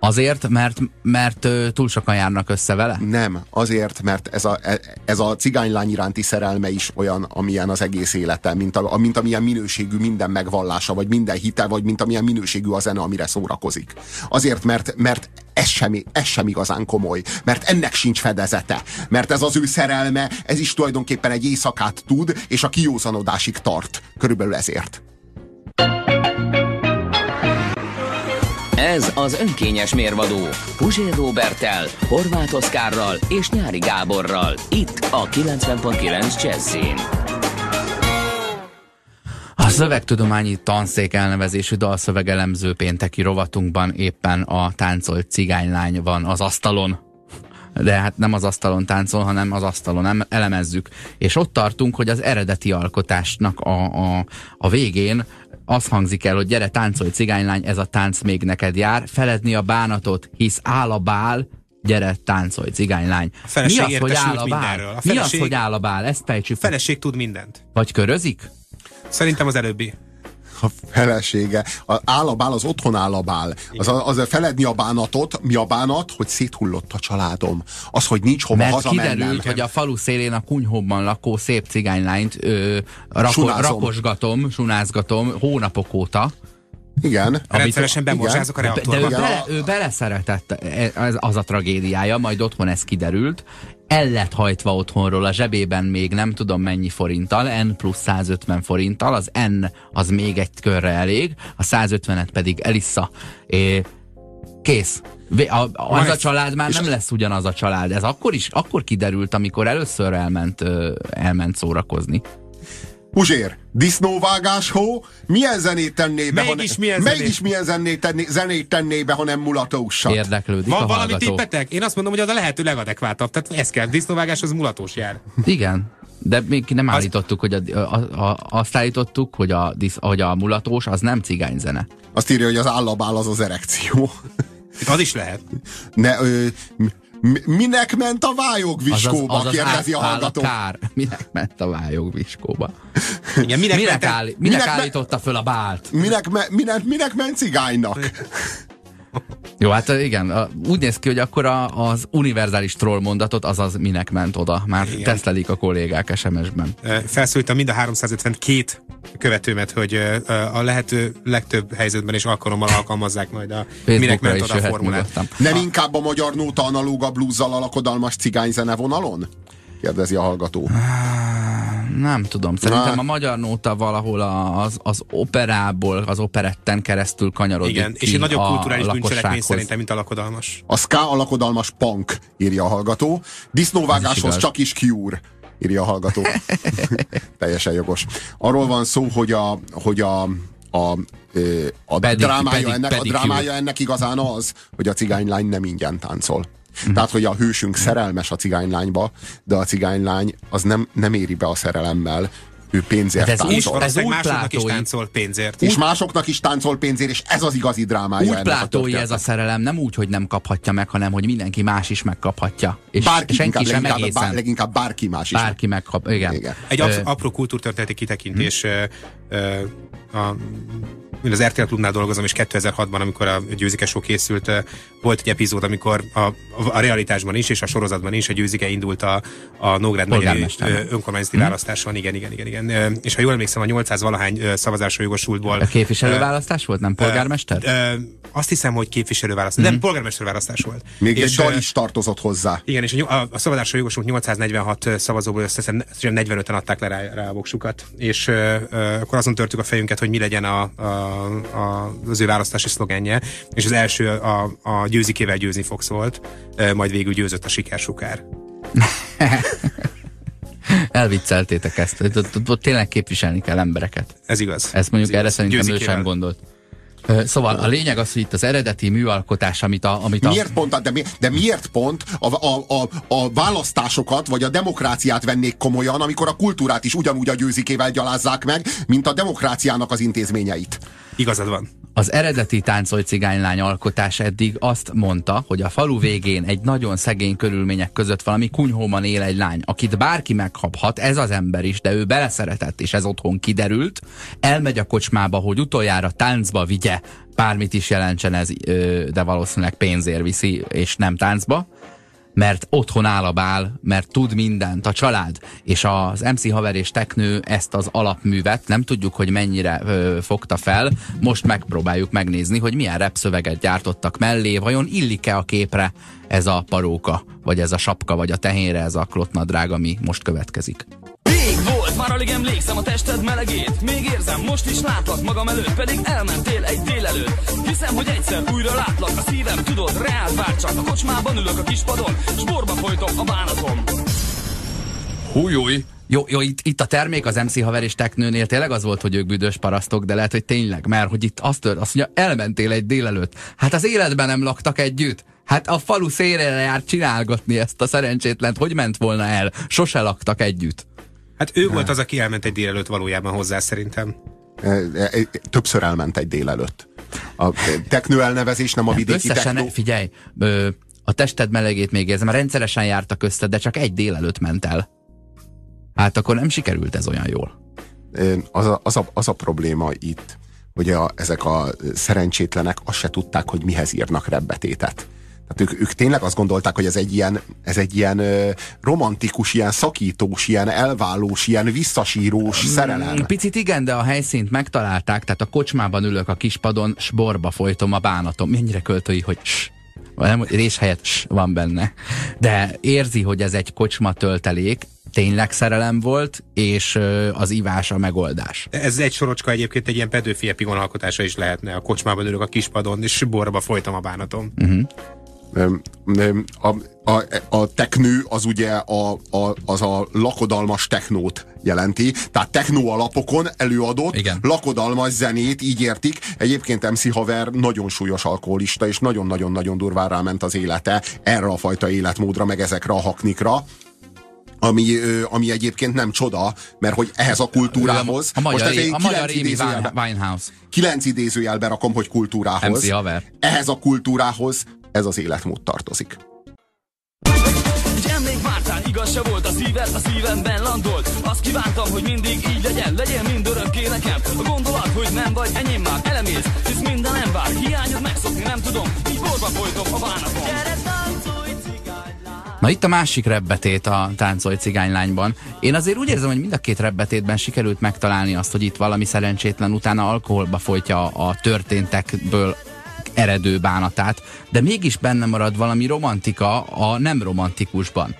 Azért, mert, mert túl sokan járnak össze vele? Nem, azért, mert ez a, e, ez a cigánylány iránti szerelme is olyan, amilyen az egész élete, mint, a, mint amilyen minőségű minden megvallása, vagy minden hite, vagy mint amilyen minőségű a zene, amire szórakozik. Azért, mert, mert ez sem, ez sem igazán komoly, mert ennek sincs fedezete, mert ez az ő szerelme, ez is tulajdonképpen egy éjszakát tud, és a kiózanodásig tart. Körülbelül ezért. Ez az önkényes mérvadó Puzsér Robertel, Horváth Oszkárral és Nyári Gáborral. Itt a 90.9 Jazzin. Szövegtudományi tanszék elnevezésű dalszövegelemző pénteki rovatunkban éppen a táncolt cigánylány van az asztalon. De hát nem az asztalon táncol, hanem az asztalon em- elemezzük. És ott tartunk, hogy az eredeti alkotásnak a, a, a végén az hangzik el, hogy gyere táncolj cigánylány, ez a tánc még neked jár, feledni a bánatot, hisz áll a bál, gyere táncolj cigánylány. A feleség Mi az, hogy áll a bál? A Mi az, feleség- hogy áll a bál? Ezt fejtsük. A feleség tud mindent. Vagy körözik? Szerintem az előbbi. A felesége. A állabál az otthon állabál. Az, a- az a feledni a bánatot. Mi a bánat? Hogy széthullott a családom. Az, hogy nincs hova Mert hazamennem. kiderült, hogy a falu szélén a kunyhóban lakó szép cigánylányt ö, rako, Sunázom. rakosgatom, sunázgatom hónapok óta. Igen. Rendszeresen bemorzsázok a De ő, reaktorba. Bele, ő beleszeretett, ez az a tragédiája, majd otthon ez kiderült. El lett hajtva otthonról a zsebében még nem tudom mennyi forinttal, N plusz 150 forinttal, az N az még egy körre elég, a 150-et pedig elissza. É, kész. A, a, az a család már nem lesz ugyanaz a család. Ez akkor is, akkor kiderült, amikor először elment, elment szórakozni. Puzsér, disznóvágás hó, milyen zenét tenné be, Mégis ha ne, milyen zenét? mégis milyen zenét tenné, zenét tenné be, ha nem mulatósat? Érdeklődik Van a valami tippetek? Én azt mondom, hogy az a lehető legadekvátabb. Tehát ez kell. Disznóvágás az mulatós jár. Igen, de még nem állítottuk, hogy a, a, a, azt állítottuk, hogy a, disz, hogy a mulatós az nem cigányzene. Azt írja, hogy az állabál az az erekció. Az is lehet. Ne, ö, minek ment a vályog viskóba, az, az, az kérdezi a áll- áll hallgató. kár. Minek ment a vályog viskóba? Igen, minek, Minek, ment áll, minek, minek állította föl a bált? Minek, minek, minek ment cigánynak? Jó, hát igen, a- úgy néz ki, hogy akkor a, az univerzális troll mondatot, azaz minek ment oda. Már Igen. tesztelik a kollégák SMS-ben. Felszólítom mind a 352 követőmet, hogy a lehető legtöbb helyzetben és alkalommal alkalmazzák majd a minek Facebookra ment is oda a formulát. nyugodtan. Nem inkább a magyar nóta analóga blúzzal a lakodalmas cigányzene vonalon? Kérdezi a hallgató. Nem tudom, szerintem Na. a magyar nóta valahol a- az, az operából, az operetten keresztül kanyarodik Igen, és egy nagyobb a kulturális bűncselekmény szerintem, mint a lakodalmas. A ska a lakodalmas punk, írja a hallgató. Disznóvágáshoz igaz. csak is cure, írja a hallgató. Teljesen jogos. Arról van szó, hogy a, hogy a, a, a, Pedig- drámája, pedig- ennek, a pedig drámája ennek igazán az, hogy a cigánylány nem ingyen táncol. Mhm. Tehát, hogy a hősünk szerelmes a cigánylányba, de a cigánylány az nem, nem éri be a szerelemmel, ő pénzért Hát ez táncol. is- ez úgy másoknak is plátói. táncol pénzért. és másoknak is táncol pénzért, és ez az igazi drámája Úgy ennek a plátói ez a szerelem, nem úgy, hogy nem kaphatja meg, hanem hogy mindenki más is megkaphatja. És Bárki, senki inkább, sem leginkább, egészen. bár, leginkább bárki más is. Bárki megkap, igen. Igen. Egy Ö, absz- apró kultúrtörténeti kitekintés. ö, ö, A, én az RTL Klubnál dolgozom, és 2006-ban, amikor a Győzike Show készült, ö, volt egy epizód, amikor a, a, realitásban is, és a sorozatban is a Győzike indult a, a Nógrád megyei Polgármester. ö, önkormányzati választáson. Igen, igen, igen, igen. Ö, És ha jól emlékszem, a 800 valahány ö, szavazásra jogosultból. A képviselőválasztás volt, nem ö, polgármester? ö, Azt hiszem, hogy képviselőválasztás. Nem, polgármesterválasztás volt. Még és, egy dal ö, is tartozott hozzá. igen, és a, a, a szavazásra jogosult 846 ö, szavazóból összesen 45-en adták le rá, rá a voksukat. És ö, ö, akkor azon törtük a fejünket, hogy mi legyen a, a, a, az ő választási szlogenje. És az első a, a győzikével győzni fogsz volt, majd végül győzött a sikersukár. Elvicceltétek ezt. Ott- Tényleg képviselni kell embereket. Ez igaz. Ezt mondjuk Ez erre igaz. szerintem ő Győzikével. sem gondolt. Szóval a lényeg az, hogy itt az eredeti műalkotás, amit a... Amit a Miért pont, de, mi, de miért pont a, a, a, a választásokat vagy a demokráciát vennék komolyan, amikor a kultúrát is ugyanúgy a győzikével gyalázzák meg, mint a demokráciának az intézményeit? Igazad van. Az eredeti táncolj cigánylány alkotás eddig azt mondta, hogy a falu végén egy nagyon szegény körülmények között valami kunyhóban él egy lány, akit bárki megkaphat, ez az ember is, de ő beleszeretett, és ez otthon kiderült, elmegy a kocsmába, hogy utoljára táncba vigye, bármit is jelentsen ez, de valószínűleg pénzért viszi, és nem táncba, mert otthon áll a bál, mert tud mindent, a család, és az MC Haver és Teknő ezt az alapművet, nem tudjuk, hogy mennyire ö, fogta fel, most megpróbáljuk megnézni, hogy milyen repszöveget gyártottak mellé, vajon illik-e a képre ez a paróka, vagy ez a sapka, vagy a tehénre ez a klotnadrág, ami most következik. Rég volt, már alig emlékszem a tested melegét Még érzem, most is látlak magam előtt Pedig elmentél egy délelőtt Hiszem, hogy egyszer újra látlak A szívem, tudod, reál csak A kocsmában ülök a kispadon S borba folytom a bánatom Hújúj! Jó, jó itt, itt a termék az MC haver és teknőnél tényleg az volt, hogy ők büdös parasztok, de lehet, hogy tényleg, mert hogy itt azt, tört, azt mondja, elmentél egy délelőtt. Hát az életben nem laktak együtt. Hát a falu szélére járt csinálgatni ezt a szerencsétlent. Hogy ment volna el? Sose laktak együtt. Hát ő volt az, aki elment egy délelőtt valójában hozzá szerintem. E, e, e, Többször elment egy délelőtt. A teknő elnevezés nem a vidéki Összesen, technó. figyelj, ö, a tested melegét még érzem, rendszeresen jártak közted, de csak egy délelőtt ment el. Hát akkor nem sikerült ez olyan jól. Az a, az a, az a probléma itt, hogy a, ezek a szerencsétlenek azt se tudták, hogy mihez írnak rebbetétet. Tehát ők, ők tényleg azt gondolták, hogy ez egy ilyen, ez egy ilyen ö, romantikus, ilyen szakítós, ilyen elválós, ilyen visszasírós szerelem. Picit igen, de a helyszínt megtalálták, tehát a kocsmában ülök a kispadon, s borba folytom a bánatom. Mennyire költői, hogy s, nem, rés helyett s van benne. De érzi, hogy ez egy kocsma töltelék, tényleg szerelem volt, és az ivás a megoldás. Ez egy sorocska egyébként egy ilyen pedőfi epigon alkotása is lehetne. A kocsmában ülök a kispadon, és borba folytam a bánatom. Öm, A, a, a teknő az ugye a, a, az a lakodalmas technót jelenti, tehát technó alapokon előadott Igen. lakodalmas zenét, így értik. Egyébként MC Haver nagyon súlyos alkoholista, és nagyon-nagyon-nagyon durván ráment az élete erre a fajta életmódra, meg ezekre a haknikra. Ami, ami egyébként nem csoda, mert hogy ehhez a kultúrához... A magyar, most ez a magyar kilenc Amy Winehouse. kilenc idézőjelbe rakom, hogy kultúrához. MC Haver. Ehhez a kultúrához ez az életmód tartozik. Emlékváltán igaz se volt a szíved, a szívemben landolt. Azt kívántam, hogy mindig így legyen, legyen mindörökké nekem. A gondolat, hogy nem vagy enyém már elemész. Hisz minden nem vár, hiányod megszokni nem tudom. Így borba folytom a bánatom Gyere, táncolj, Na itt a másik rebbetét a táncolj cigánylányban. Én azért úgy érzem, hogy mind a két rebbetétben sikerült megtalálni azt, hogy itt valami szerencsétlen utána alkoholba folytja a történtekből eredő bánatát, de mégis benne marad valami romantika a nem romantikusban.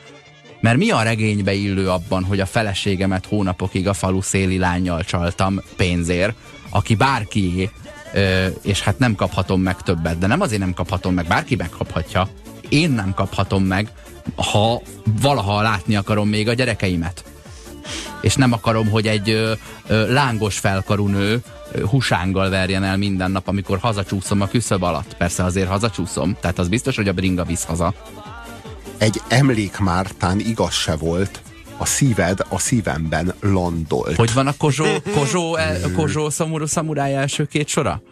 Mert mi a regénybe illő abban, hogy a feleségemet hónapokig a falu széli lányjal csaltam pénzért, aki bárkié, ö, és hát nem kaphatom meg többet, de nem azért nem kaphatom meg, bárki megkaphatja, én nem kaphatom meg, ha valaha látni akarom még a gyerekeimet. És nem akarom, hogy egy ö, ö, lángos felkarú nő husánggal verjen el minden nap, amikor hazacsúszom a küszöb alatt. Persze azért hazacsúszom, tehát az biztos, hogy a bringa visz haza. Egy emlékmártán igaz se volt, a szíved a szívemben landolt. Hogy van a Kozsó, Kozsó, el, Kozsó szamur, szamuráj első két sora?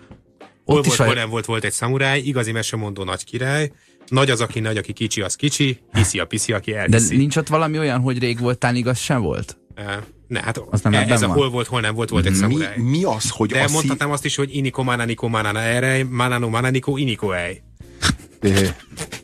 Hol Ott is volt, hol a, nem volt, volt egy szamuráj, igazi mesemondó nagy király, nagy az, aki nagy, aki kicsi, az kicsi, hiszi a piszi, aki de elhiszi. nincs ott valami olyan, hogy rég voltál, igaz sem volt? Eh, Ne, hát Az nem e- ez a hol volt, hol nem volt, volt egy mi, szamuráj. mi az, hogy De a szív... mondhatnám azt is, hogy iniko mananiko manana erre, manano mananiko iniko ej.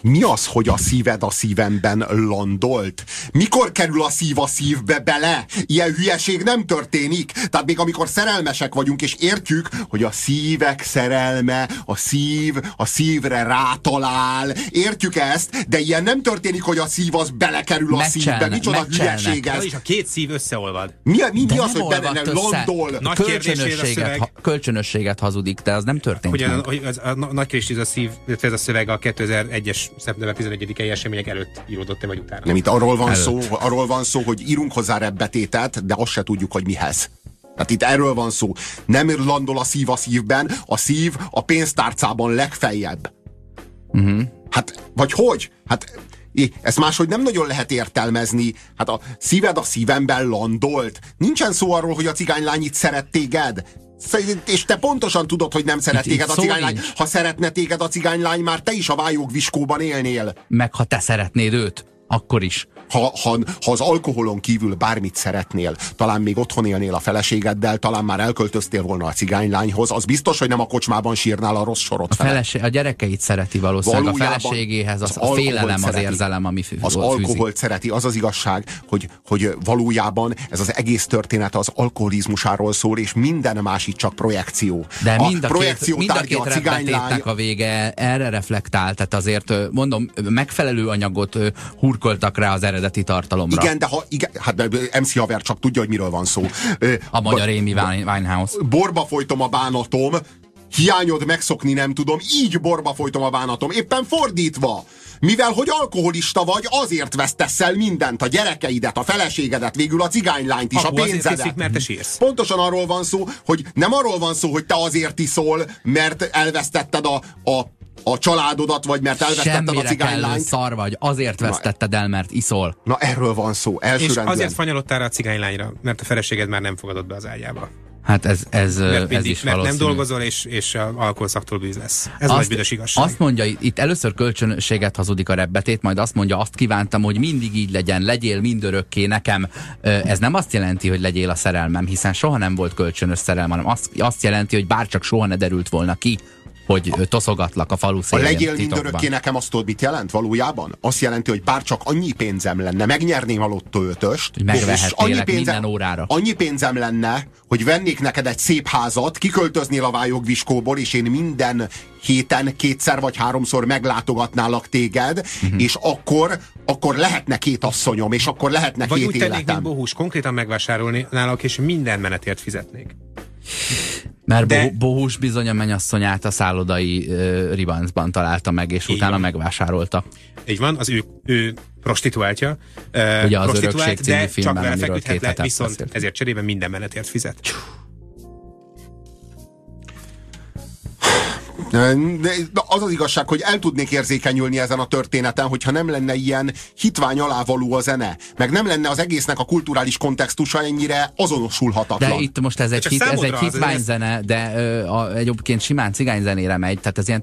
Mi az, hogy a szíved a szívemben landolt? Mikor kerül a szív a szívbe bele? Ilyen hülyeség nem történik. Tehát még amikor szerelmesek vagyunk, és értjük, hogy a szívek szerelme, a szív a szívre rátalál. Értjük ezt, de ilyen nem történik, hogy a szív az belekerül a szívbe. Megcselnek, Micsoda hülyeség ez? Is a két szív összeolvad. Mi, mi, mi az, nem hogy benne olvadt össze. landol? Nagy a Kölcsönösséget, ha, kölcsönösséget hazudik, de az nem történt Hogy a, meg. az, a na- nagy kérdés, ez a szív, ez a szöveg a 2001-es szeptember 11-i események előtt íródott-e vagy utána. Nem, itt arról van, Előtt. szó, arról van szó, hogy írunk hozzá rebbetétet, de azt se tudjuk, hogy mihez. Tehát itt erről van szó. Nem landol a szív a szívben, a szív a pénztárcában legfeljebb. Uh-huh. Hát, vagy hogy? Hát ezt máshogy nem nagyon lehet értelmezni. Hát a szíved a szívemben landolt. Nincsen szó arról, hogy a cigánylány itt szeret téged. És te pontosan tudod, hogy nem szeret Itt- itt téged a cigánylány. nincs. Ha szeretne téged a cigánylány, már te is a vályogviskóban élnél. Meg ha te szeretnéd őt, akkor is. Ha, ha, ha az alkoholon kívül bármit szeretnél, talán még otthon élnél a feleségeddel, talán már elköltöztél volna a cigánylányhoz, az biztos, hogy nem a kocsmában sírnál a rossz sorot A, fele. feleség, a gyerekeit szereti valószínűleg, Valójában a feleségéhez, az, az a félelem, az szereti. érzelem, ami fű, Az alkoholt szereti, az az igazság, hogy, hogy valójában ez az egész történet az alkoholizmusáról szól, és minden más itt csak projekció. De a mind a projekció két, mind a két a cigánylány, a vége erre reflektál, tehát azért mondom, megfelelő anyagot hurkoltak rá az eredeti tartalomra. igen, de ha, igen, hát de MC Haver csak tudja, hogy miről van szó. A magyar Amy Wine- Winehouse. borba folytom a bánatom, hiányod megszokni nem tudom, így borba folytom a bánatom, éppen fordítva. Mivel, hogy alkoholista vagy, azért vesztesz el mindent, a gyerekeidet, a feleségedet, végül a cigánylányt is, Apu a azért pénzedet. iszik, mert te sírsz. Pontosan arról van szó, hogy nem arról van szó, hogy te azért iszol, mert elvesztetted a, a, a családodat, vagy mert elvesztetted a Semmire kellő cigánylányt. szar vagy, azért vesztetted el, mert iszol. Na erről van szó, És elsőrendűen. azért fanyalodtál rá a cigánylányra, mert a feleséged már nem fogadott be az ágyába. Hát ez, ez, Mert, ez mindig, is mert nem valószínű. dolgozol, és, és a alkoholszaktól bűz lesz. Ez a nagy büdös igazság. azt mondja, itt először kölcsönséget hazudik a rebbetét, majd azt mondja, azt kívántam, hogy mindig így legyen, legyél mindörökké nekem. Ez nem azt jelenti, hogy legyél a szerelmem, hiszen soha nem volt kölcsönös szerelem, hanem azt, azt jelenti, hogy bárcsak soha ne derült volna ki, hogy toszogatlak a falu A szélén legyél titokban. mindörökké nekem azt tudod, mit jelent valójában? Azt jelenti, hogy bár csak annyi pénzem lenne, megnyerném a lottó ötöst, Hogy megvehetnélek és minden órára. annyi pénzem lenne, hogy vennék neked egy szép házat, kiköltöznél a vályogviskóból, és én minden héten kétszer vagy háromszor meglátogatnálak téged, Mhm. uh-huh. és akkor, akkor lehetne két asszonyom, és akkor lehetne Vagy két úgy tennék, mint életem. Bohus, konkrétan megvásárolni nálak, és minden menetért fizetnék. Mert De-. Bohus bizony a mennyasszonyát a szállodai uh, ribancban találta meg, és Így utána van. megvásárolta. Így van, az ő, ő prostituáltja. Uh, Ugye az prostituált, de filmben, csak vele feküdhet le, viszont beszéltünk. ezért cserébe minden menetért fizet. De de az az igazság, hogy el tudnék érzékenyülni ezen a történeten, hogyha nem lenne ilyen hitvány alávaló a zene, meg nem lenne az egésznek a kulturális kontextusa ennyire azonosulhatatlan. De itt most ez egy, hit, ez egy hitványzene, de ö, a, egyébként simán cigányzenére megy, tehát ez ilyen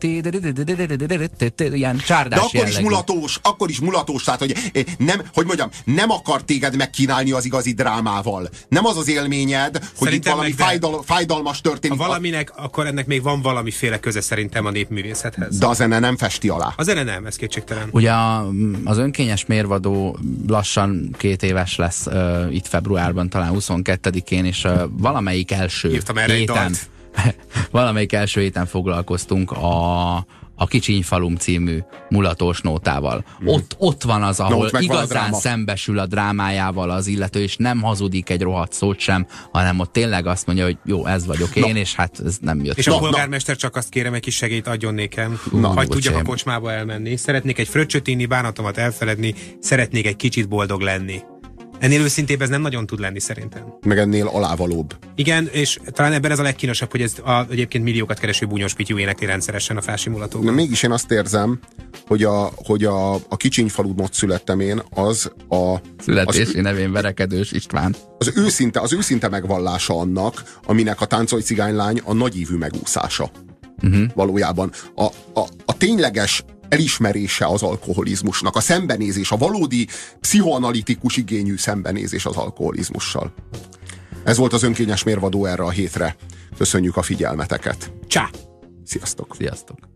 ilyen De csárdás akkor is mulatós, akkor is mulatós, tehát hogy eh, nem, hogy mondjam, nem akar téged megkínálni az igazi drámával. Nem az az élményed, hogy itt valami de- fájdalmas Ha történik. valaminek, akkor ennek még van valamiféle köze szerintem a népművészethez. De a zene nem festi alá. A zene nem, ez kétségtelen. Ugye a, az önkényes mérvadó lassan két éves lesz uh, itt februárban, talán 22-én, és uh, valamelyik első Írtam erre egy héten, dalt. valamelyik első héten foglalkoztunk a, a Kicsiny-falum című mulatós nótával. Ott, ott van az, ahol ott meg van a igazán dráma. szembesül a drámájával az illető, és nem hazudik egy rohadt szót sem, hanem ott tényleg azt mondja, hogy jó, ez vagyok én, és hát ez nem jött És ki. a polgármester csak azt kérem, egy kis segélyt adjon nékem, Na, hogy tudjak a kocsmába elmenni. Szeretnék egy fröccsöt inni, bánatomat elfeledni, szeretnék egy kicsit boldog lenni. Ennél őszintébb ez nem nagyon tud lenni szerintem. Meg ennél alávalóbb. Igen, és talán ebben ez a legkínosabb, hogy ez a, egyébként milliókat kereső búnyos pityú énekli rendszeresen a fási De mégis én azt érzem, hogy a, hogy a, a kicsinyfalud születtem én, az a, Születési nevén verekedős István. az őszinte, az őszinte megvallása annak, aminek a táncolj cigánylány a nagyívű megúszása. Uh-huh. Valójában. A, a, a tényleges elismerése az alkoholizmusnak, a szembenézés, a valódi pszichoanalitikus igényű szembenézés az alkoholizmussal. Ez volt az önkényes mérvadó erre a hétre. Köszönjük a figyelmeteket. Csá! Sziasztok! Sziasztok!